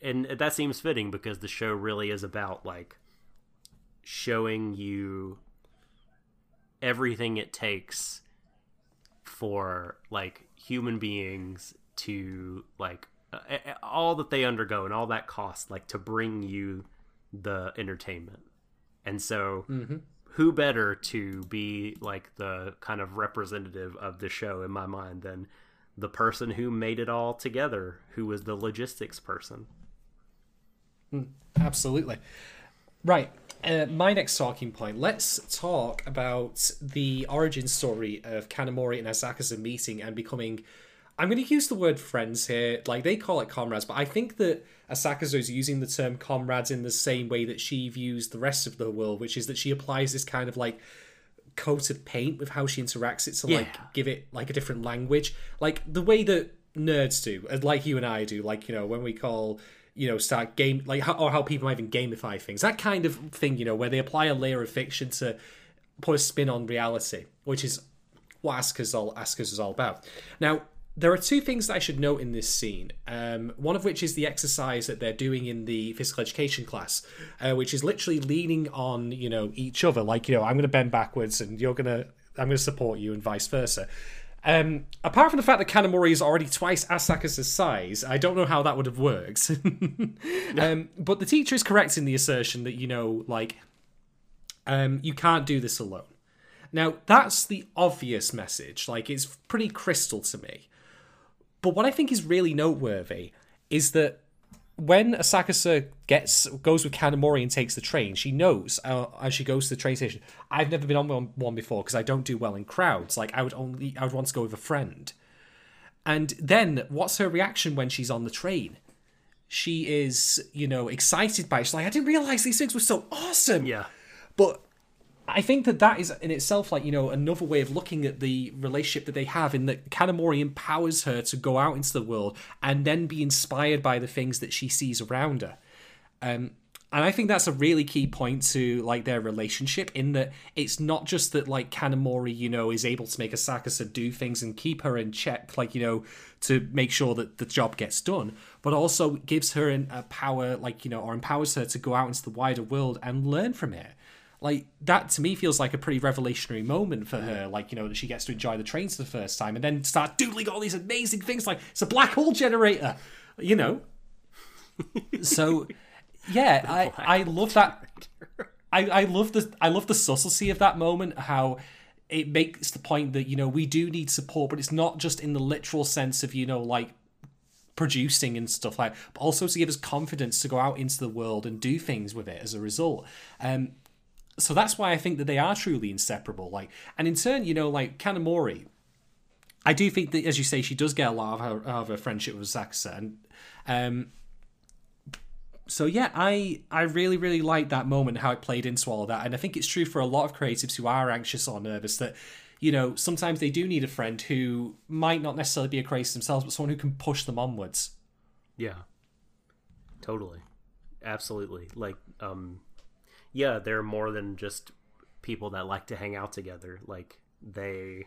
and that seems fitting because the show really is about like showing you everything it takes for like human beings to like uh, all that they undergo and all that cost like to bring you the entertainment and so who better to be like the kind of representative of the show in my mind than the person who made it all together, who was the logistics person. Absolutely. Right. Uh, my next talking point. Let's talk about the origin story of Kanamori and Asakusa meeting and becoming. I'm going to use the word friends here. Like they call it comrades, but I think that Asakusa is using the term comrades in the same way that she views the rest of the world, which is that she applies this kind of like coat of paint with how she interacts it to like give it like a different language, like the way that nerds do, and like you and I do. Like you know when we call you know start game like how, or how people might even gamify things, that kind of thing. You know where they apply a layer of fiction to put a spin on reality, which is what all Asuka's is all about. Now, there are two things that I should note in this scene. Um, one of which is the exercise that they're doing in the physical education class, uh, which is literally leaning on you know each other. Like you know, I'm going to bend backwards and you're going to I'm going to support you and vice versa. Um, apart from the fact that Kanamori is already twice Asakusa's size, I don't know how that would have worked. *laughs* um, but the teacher is correct in the assertion that you know, like, um, you can't do this alone. Now, that's the obvious message. Like, it's pretty crystal to me. But what I think is really noteworthy is that when Asakusa gets goes with Kanamori and takes the train, she knows uh, as she goes to the train station. I've never been on one, one before because I don't do well in crowds. Like I would only I would want to go with a friend. And then what's her reaction when she's on the train? She is, you know, excited by it. She's like, I didn't realize these things were so awesome. Yeah. But I think that that is in itself like you know another way of looking at the relationship that they have in that Kanamori empowers her to go out into the world and then be inspired by the things that she sees around her. Um, and I think that's a really key point to like their relationship in that it's not just that like Kanamori, you know, is able to make Asakusa do things and keep her in check, like, you know, to make sure that the job gets done, but also gives her an, a power, like, you know, or empowers her to go out into the wider world and learn from it. Like, that to me feels like a pretty revelationary moment for her, like, you know, that she gets to enjoy the trains for the first time and then start doodling all these amazing things like it's a black hole generator, you know? so *laughs* yeah, I I love that. *laughs* I I love the I love the subtlety of that moment. How it makes the point that you know we do need support, but it's not just in the literal sense of you know like producing and stuff like, but also to give us confidence to go out into the world and do things with it as a result. Um, so that's why I think that they are truly inseparable. Like, and in turn, you know, like Kanamori, I do think that, as you say, she does get a lot of her, of her friendship with Sakusa, and um, so yeah, I I really really like that moment how it played into all that, and I think it's true for a lot of creatives who are anxious or nervous that you know sometimes they do need a friend who might not necessarily be a creative themselves, but someone who can push them onwards. Yeah. Totally. Absolutely. Like, um, yeah, they're more than just people that like to hang out together. Like, they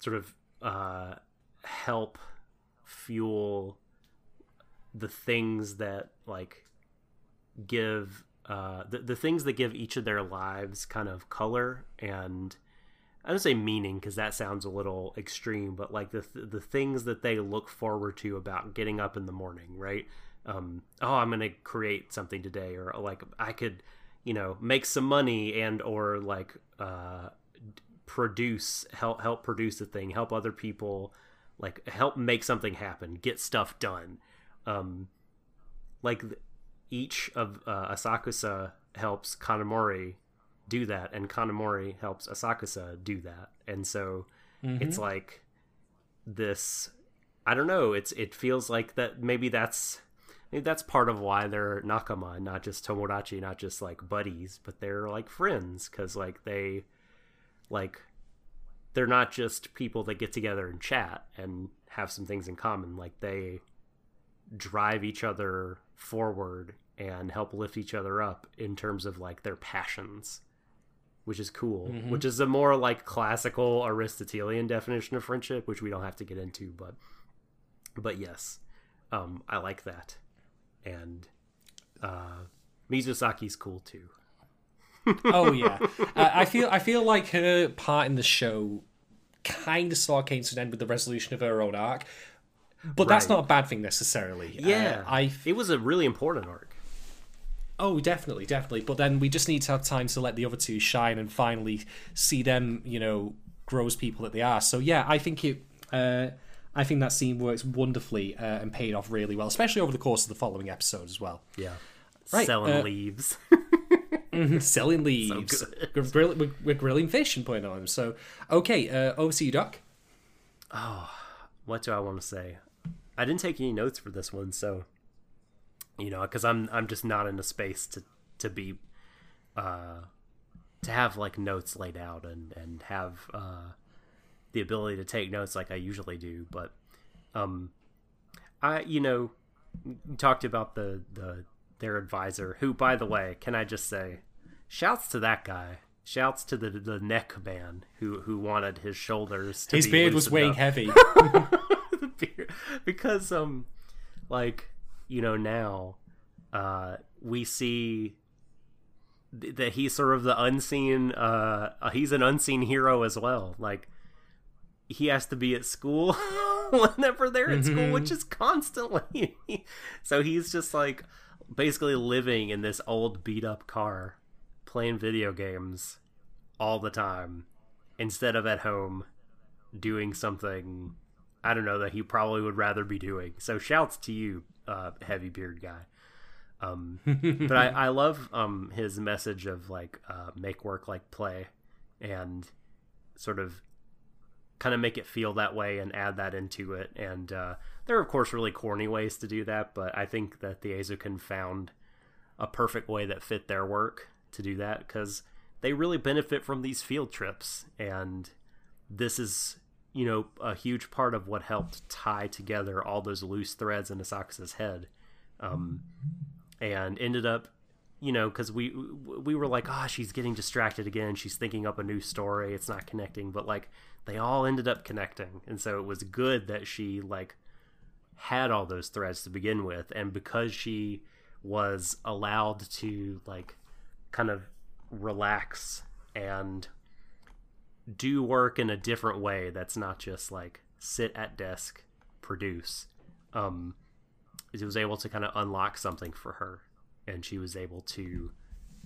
sort of uh, help fuel the things that, like, give uh, the, the things that give each of their lives kind of color and I don't say meaning because that sounds a little extreme, but like the the things that they look forward to about getting up in the morning, right? Um, oh, I'm gonna create something today, or like I could, you know, make some money and or like uh, produce help help produce a thing, help other people, like help make something happen, get stuff done. Um, like each of uh, Asakusa helps Kanamori do that and Kanamori helps Asakusa do that. And so it's like this I don't know, it's it feels like that maybe that's maybe that's part of why they're nakama, not just tomodachi, not just like buddies, but they're like friends cuz like they like they're not just people that get together and chat and have some things in common, like they drive each other forward and help lift each other up in terms of like their passions which is cool which is a more like classical aristotelian definition of friendship which we don't have to get into but but yes um i like that and uh mizusaki's cool too *laughs* Oh yeah, uh, I feel I feel like her part in the show kind of sort of came to an end with the resolution of her own arc, but that's not a bad thing necessarily. Uh, yeah I it was a really important arc Oh, definitely, definitely. But then we just need to have time to let the other two shine and finally see them, you know, grow as people that they are. So yeah, I think it. Uh, I think that scene works wonderfully uh, and paid off really well, especially over the course of the following episode as well. Yeah. Right, Selling uh, leaves. *laughs* *laughs* Selling leaves, good. we're, grill- we're, we're grilling fish and putting on them. So okay, uh, over to you, Doc. Oh, what do I want to say? I didn't take any notes for this one, so you know, because I'm I'm just not in a space to to be uh to have like notes laid out and and have uh the ability to take notes like I usually do. But um, I you know talked about the the their advisor, who by the way, can I just say, shouts to that guy. Shouts to the the neck man who who wanted his shoulders. To His be beard was weighing up heavy. *laughs* beard because um like you know now uh we see th- that he's sort of the unseen uh, he's an unseen hero as well like he has to be at school *laughs* whenever they're at school which is constantly *laughs* so he's just like basically living in this old beat up car playing video games all the time instead of at home doing something I don't know that he probably would rather be doing. So shouts to you, uh, heavy beard guy. Um, but I, I *laughs* love um, his message of like uh, make work like play, and sort of kind of make it feel that way and add that into it. And uh, there are of course really corny ways to do that, but I think that the Eizouken found a perfect way that fit their work to do that because they really benefit from these field trips. And this is you know a huge part of what helped tie together all those loose threads in Asakusa's head. Um and ended up you know because we we were like oh she's getting distracted again. She's thinking up a new story. It's not connecting. But like they all ended up connecting. And so it was good that she like had all those threads to begin with. And because she was allowed to like kind of relax and do work in a different way that's not just like sit at desk produce um it was able to kind of unlock something for her. And she was able to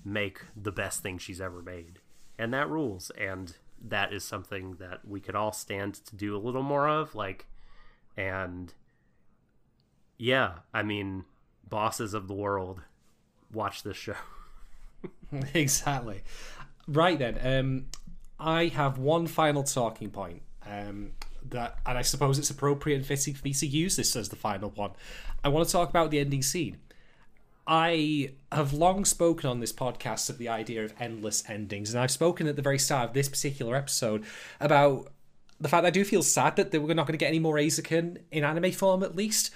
make the best thing she's ever made. And that rules. And that is something that we could all stand to do a little more of like and yeah i mean bosses of the world watch this show *laughs* *laughs* exactly. Right then, um, I have one final talking point. Um, that, and I suppose it's appropriate and fitting for me to use this as the final one. I want to talk about the ending scene. I have long spoken on this podcast of the idea of endless endings, and I've spoken at the very start of this particular episode about the fact that I do feel sad that we're not going to get any more Eizouken in anime form, at least.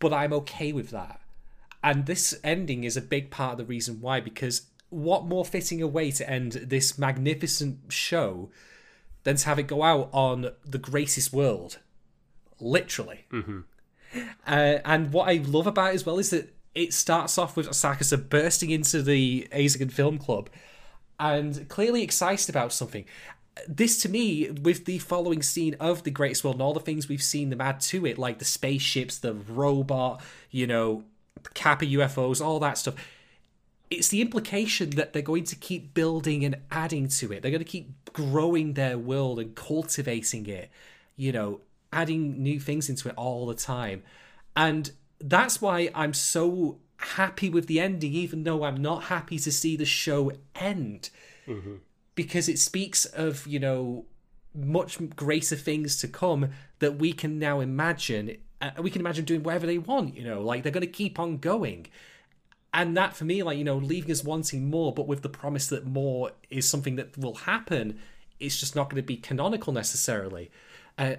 But I'm okay with that. And this ending is a big part of the reason why, because what more fitting a way to end this magnificent show than to have it go out on the greatest world? Literally. Uh, and what I love about it as well is that it starts off with Asakusa bursting into the Eizouken Film Club and clearly excited about something. This to me, with the following scene of the Greatest World and all the things we've seen them add to it, like the spaceships, the robot, you know, Kappa UFOs, all that stuff, it's the implication that they're going to keep building and adding to it. They're going to keep growing their world and cultivating it, you know, adding new things into it all the time. And that's why I'm so happy with the ending, even though I'm not happy to see the show end. Because it speaks of, you know, much greater things to come that we can now imagine. Uh, we can imagine doing whatever they want, you know, like they're going to keep on going and that for me like you know leaving us wanting more but with the promise that more is something that will happen it's just not going to be canonical necessarily uh,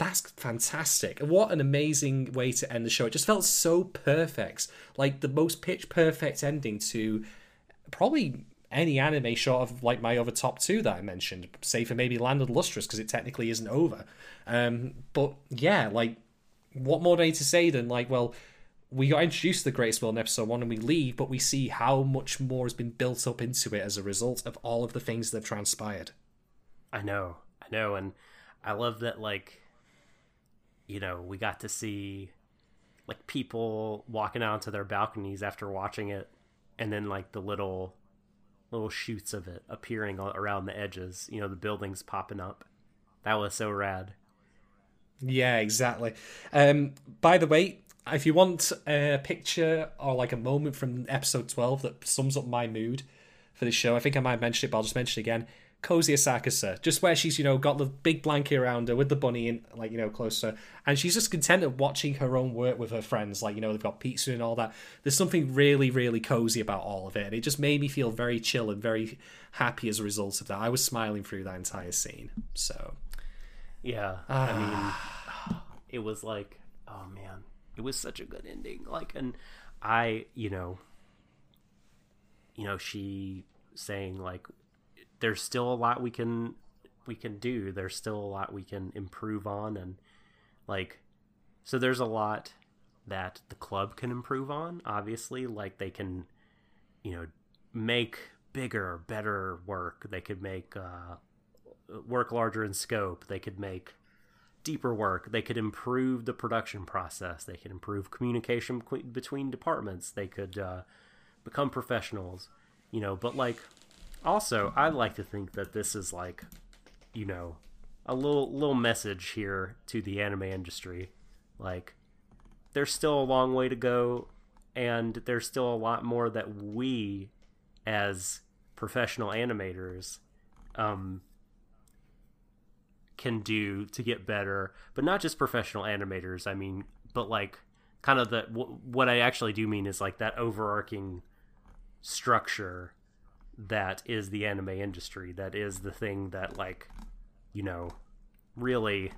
that's fantastic. What an amazing way to end the show. It just felt so perfect. Like the most pitch perfect ending to probably any anime short of like my other top two that i mentioned save for maybe land of lustrous because it technically isn't over. Um but yeah like what more do i need to say than like well we got introduced to the Greatest World in episode one and we leave, but we see how much more has been built up into it as a result of all of the things that have transpired. I know, I know, and I love that. Like, you know, we got to see like people walking out onto their balconies after watching it and then like the little little shoots of it appearing around the edges. You know, the buildings popping up. That was so rad. Yeah, exactly. Um, by the way, if you want a picture or like a moment from episode 12 that sums up my mood for this show, I think I might mention it, but I'll just mention it again. Cozy Asakusa, just where she's, you know, got the big blanket around her with the bunny in, like, you know, close to her. And she's just content at watching her own work with her friends. Like, you know, they've got pizza and all that. There's something really, really cozy about all of it. And it just made me feel very chill and very happy as a result of that. I was smiling through that entire scene. So, Yeah, I ah. mean, *sighs* it was like, oh man, it was such a good ending. Like, and I, you know, you know, she saying like, there's still a lot we can we can do. There's still a lot we can improve on, and like, so there's a lot that the club can improve on. Obviously, like they can, you know, make bigger, better work. They could make uh, work larger in scope. They could make deeper work. They could improve the production process. They could improve communication between departments. They could uh, become professionals, you know. But like, also, I like to think that this is like, you know, a little little message here to the anime industry. Like, there's still a long way to go, and there's still a lot more that we, as professional animators, um, can do to get better, but not just professional animators. I mean, but like kind of the w- what I actually do mean is like that overarching structure that is the anime industry. That is the thing that like you know really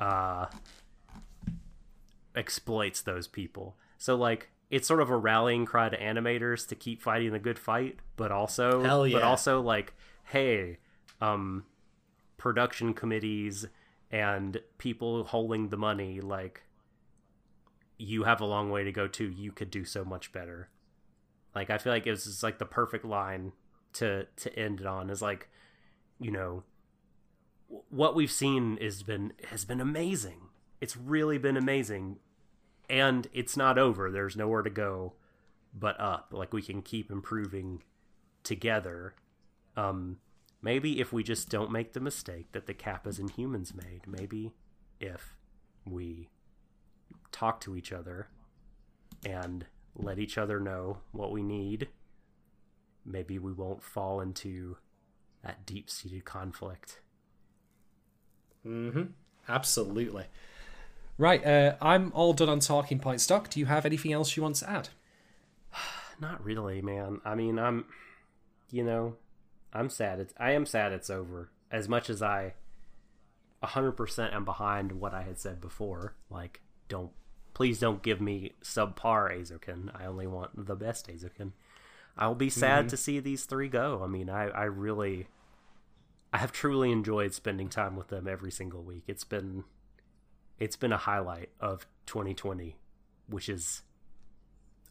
uh exploits those people. So like it's sort of a rallying cry to animators to keep fighting the good fight, but also Hell but also like hey, um production committees and people holding the money like you have a long way to go too you could do so much better like i feel like it's just like the perfect line to to end it on is like you know what we've seen has been has been amazing. It's really been amazing. And it's not over. There's nowhere to go but up. Like we can keep improving together. Um maybe if we just don't make the mistake that the kappas and humans made maybe if we talk to each other and let each other know what we need maybe we won't fall into that deep-seated conflict Mm-hmm. Absolutely. Right, uh, I'm all done on talking point stock. Do you have anything else you want to add? *sighs* not really man i mean i'm you know i'm sad it's i am sad it's over as much as i 100% am behind what i had said before like don't please don't give me subpar Eizouken i only want the best Eizouken i'll be sad to see these three go i mean i i really i have truly enjoyed spending time with them every single week it's been it's been a highlight of 2020 which is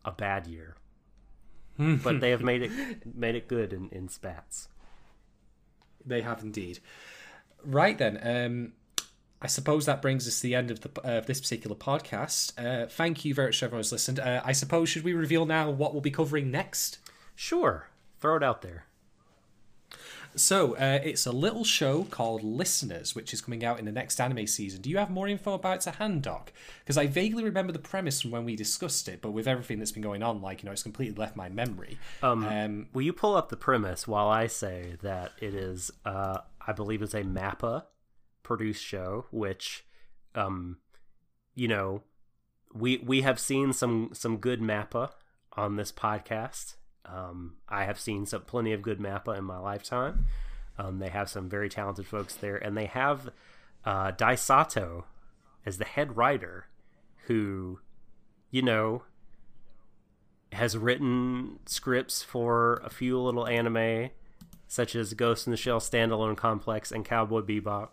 a bad year *laughs* but they have made it made it good in, in spats. They have indeed. Right then, um, I suppose that brings us to the end of the uh, of this particular podcast. Uh, thank you very much, everyone who's listened. Uh, I suppose should we reveal now what we'll be covering next? Sure, throw it out there. So uh, it's a little show called Listeners, which is coming out in the next anime season. Do you have more info about it to hand, Doc? Because I vaguely remember the premise from when we discussed it, but with everything that's been going on, like you know, it's completely left my memory. Um, Will you pull up the premise while I say that it is, uh, I believe, it's a Mappa produced show, which, um, you know, we we have seen some some good Mappa on this podcast. Um, I have seen some plenty of good Mappa in my lifetime. Um, they have some very talented folks there, and they have uh, Dai Sato as the head writer, who, you know, has written scripts for a few little anime, such as Ghost in the Shell Standalone Complex and Cowboy Bebop.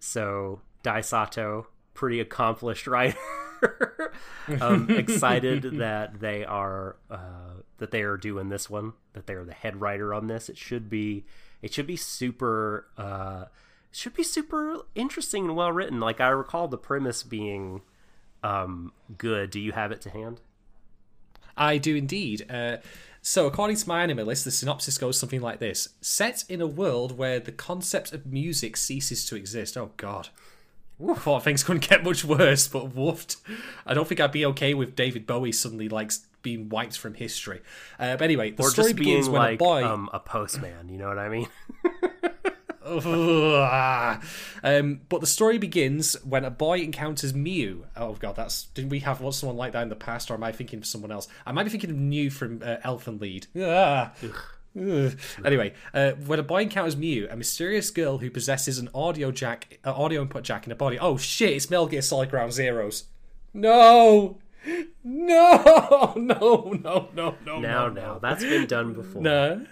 So Dai Sato, pretty accomplished *laughs* writer. *laughs* um, excited that they are uh, that they are doing this one. That they are the head writer on this. It should be it should be super uh, should be super interesting and well written. Like I recall the premise being um, good. Do you have it to hand? I do indeed. Uh, so, according to my anime list, the synopsis goes something like this Set in a world where the concept of music ceases to exist. Oh, God. I thought things couldn't get much worse, but woofed. I don't think I'd be okay with David Bowie suddenly like being wiped from history. Uh, but anyway, the or story begins when like a boy. um, a postman. You know what I mean? *laughs* *laughs* um, but the story begins when a boy encounters Mew. Oh god, that's didn't we have someone like that in the past, or am I thinking of someone else? I might be thinking of Mew from uh, Elfen Lied. Ah. Anyway, uh, when a boy encounters Mew, a mysterious girl who possesses an audio jack, uh, audio input jack in her body. Oh shit! It's Metal Gear Solid Ground Zeroes. No, *laughs* no, no, no, no, no. Now, no, now that's been done before. no.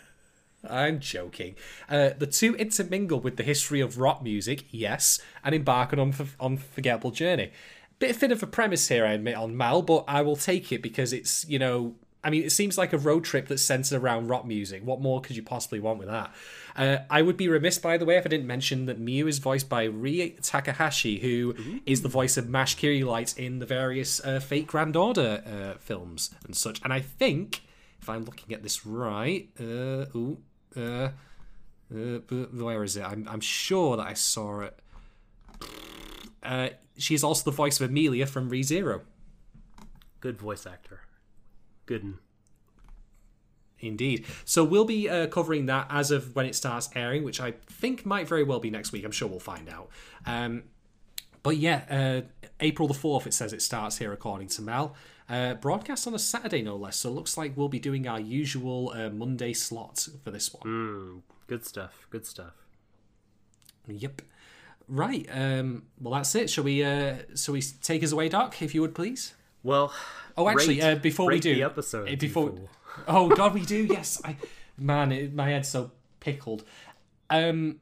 I'm joking. Uh, the two intermingle with the history of rock music, yes, and embark on an unf- unforgettable journey. Bit thin of a premise here, I admit, on Mal, but I will take it because it's, you know, I mean, it seems like a road trip that's centered around rock music. What more could you possibly want with that? Uh, I would be remiss, by the way, if I didn't mention that Miu is voiced by Rie Takahashi, who is the voice of Mash Kyrielight in the various uh, Fate Grand Order uh, films and such. And I think, if I'm looking at this right, uh, ooh, uh, uh, where is it? I'm, I'm sure that I saw it. Uh, she's also the voice of Emilia from ReZero. Good voice actor. Good. Indeed. So we'll be uh, covering that as of when it starts airing, which I think might very well be next week. I'm sure we'll find out. Um, but yeah, uh, April the 4th, it says it starts here, according to Mel. Uh, broadcast on a Saturday, no less. So it looks like we'll be doing our usual uh, Monday slot for this one. Mm, good stuff. Good stuff. Yep. Right. Um, well, that's it. Shall we? Uh, shall we take us away, Doc? If you would, please. Well, Oh, actually, rate- uh, before we do the episode, uh, before, oh God, we do. Yes, I, man, it, my head's so pickled. Um,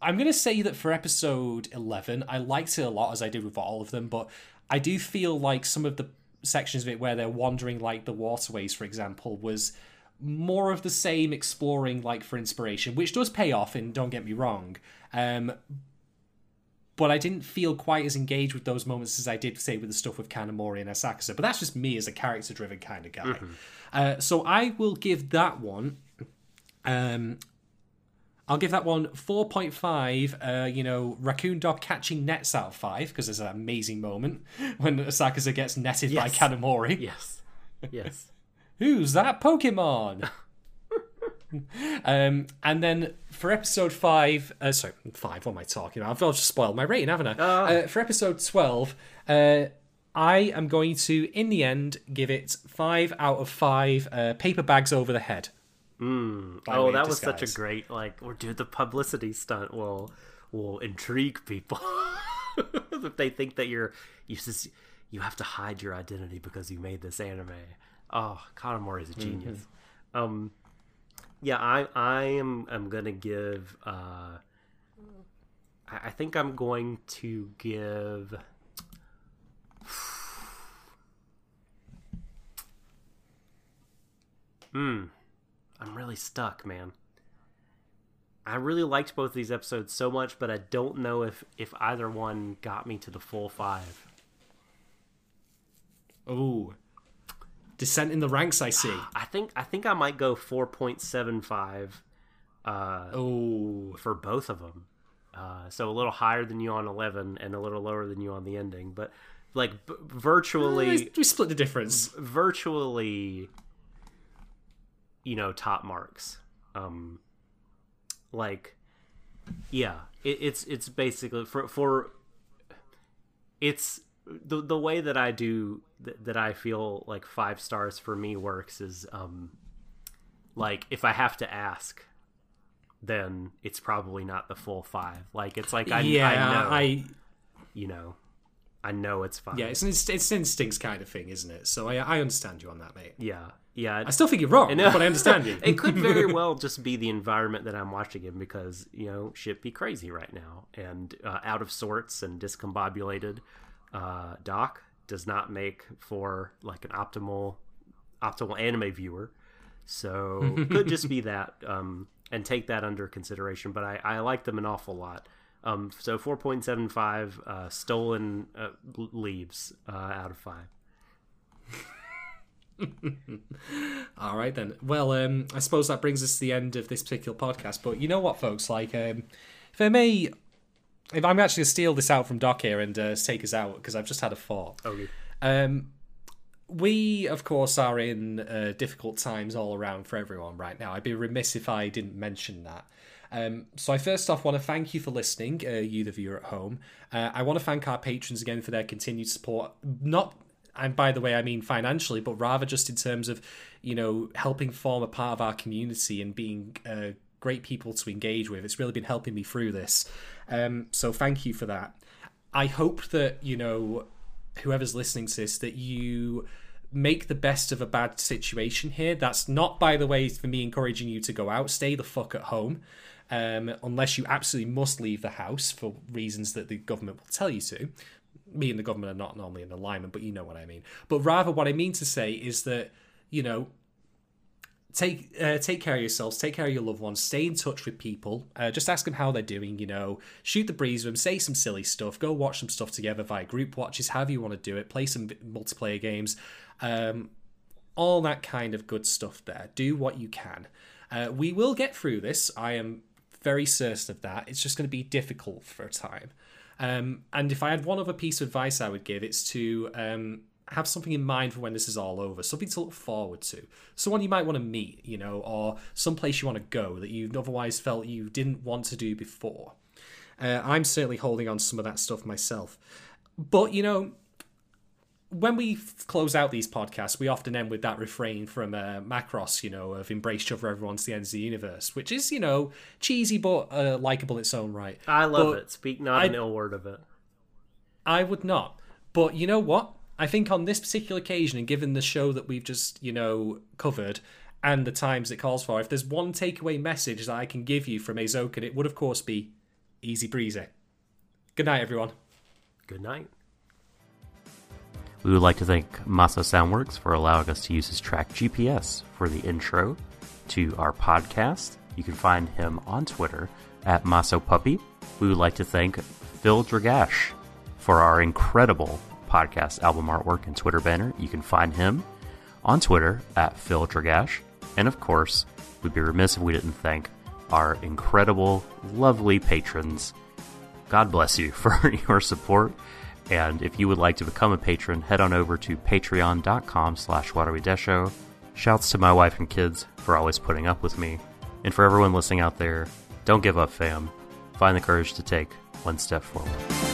I'm gonna say that for episode eleven, I liked it a lot as I did with all of them, but I do feel like some of the sections of it where they're wandering like the waterways, for example, was more of the same exploring like for inspiration, which does pay off. And don't get me wrong. Um, but I didn't feel quite as engaged with those moments as I did, say, with the stuff with Kanamori and Asakusa. But that's just me as a character-driven kind of guy. Uh, so I will give that one. Um, I'll give that one four point five. Uh, you know, raccoon dog catching nets out of five because there's an amazing moment *laughs* when Asakusa gets netted Yes. by Kanamori. Yes. Yes. *laughs* Who's that Pokemon? *laughs* *laughs* um, and then for episode five, uh, sorry, five. What am I talking about? I've I've just spoiled my rating, haven't I? Uh, for episode twelve, uh, I am going to, in the end, give it five out of five uh, paper bags over the head. By oh, that was such a great like. Or do the publicity stunt will will intrigue people *laughs* if they think that you're you just you have to hide your identity because you made this anime. Oh, Kanamori is a genius. Um, yeah, I I am I'm gonna give. Uh, I, think I'm going to give. *sighs* Hmm. I'm really stuck, man. I really liked both of these episodes so much, but I don't know if if either one got me to the full five. Oh, descent in the ranks. I see. I think I think I might go four point seven five uh, Oh, for both of them. Uh, so a little higher than you on eleven, and a little lower than you on the ending, but like b- virtually, we split the difference. virtually, you know, top marks. Um, like, yeah, it, it's it's basically for for it's the the way that I do th- that I feel like five stars for me works is um like if I have to ask then it's probably not the full five like it's like I, yeah, I know I you know I know it's fine yeah, it's an inst- it's instincts kind of thing, isn't it? So I I understand you on that, mate. yeah yeah I still think you're wrong, *laughs* but I understand you. *laughs* it could very *laughs* well just be the environment that I'm watching in because you know shit be crazy right now and uh, out of sorts and discombobulated. Uh, Doc does not make for like an optimal optimal anime viewer, so *laughs* could just be that um, and take that under consideration. But I, I like them an awful lot. Um, so 4.75 uh, stolen uh, leaves uh, out of five. *laughs* All right then. Well, um, I suppose that brings us to the end of this particular podcast. But you know what, folks? Like, um, if I may, if I'm actually steal this out from Doc here and uh, take us out because I've just had a thought. Okay. Um, we, of course, are in uh, difficult times all around for everyone right now. I'd be remiss if I didn't mention that. Um, so I first off want to thank you for listening, uh, you the viewer at home. Uh, I want to thank our patrons again for their continued support. Not, and by the way, I mean financially, but rather just in terms of, you know, helping form a part of our community and being uh, great people to engage with. It's really been helping me through this. Um, so thank you for that. I hope that you know whoever's listening to this that you make the best of a bad situation here. That's not, by the way, for me encouraging you to go out. Stay the fuck at home. Um, unless you absolutely must leave the house for reasons that the government will tell you to. Me and the government are not normally in alignment, but you know what I mean. But rather, what I mean to say is that, you know, take uh, take care of yourselves, take care of your loved ones, stay in touch with people. Uh, just ask them how they're doing. You know, shoot the breeze with them, say some silly stuff, go watch some stuff together via group watches, however you want to do it. Play some multiplayer games, um, all that kind of good stuff. There, do what you can. Uh, we will get through this. I am very certain of that. It's just going to be difficult for a time. Um, and if I had one other piece of advice I would give, it's to um, have something in mind for when this is all over, something to look forward to, someone you might want to meet, you know, or some place you want to go that you've otherwise felt you didn't want to do before. Uh, I'm certainly holding on to some of that stuff myself. But, you know, when we close out these podcasts, we often end with that refrain from uh, Macross, you know, of embrace each other, everyone to the ends of the universe, which is, you know, cheesy but uh, likable in its own right. I love But it. Speak not I- an ill word of it. I would not. But you know what? I think on this particular occasion, and given the show that we've just, you know, covered and the times it calls for, if there's one takeaway message that I can give you from Eizouken, it would, of course, be easy breezy. Good night, everyone. Good night. We would like to thank Masa Soundworks for allowing us to use his track GPS for the intro to our podcast. You can find him on Twitter at Maso Puppy. We would like to thank Phil Dragash for our incredible podcast album artwork and Twitter banner. You can find him on Twitter at Phil Dragash. And of course, we'd be remiss if we didn't thank our incredible, lovely patrons God bless you *laughs* for your support. And if you would like to become a patron, head on over to patreon.com slash whatarwedesho. Shouts to my wife and kids for always putting up with me. And for everyone listening out there, don't give up, fam. Find the courage to take one step forward.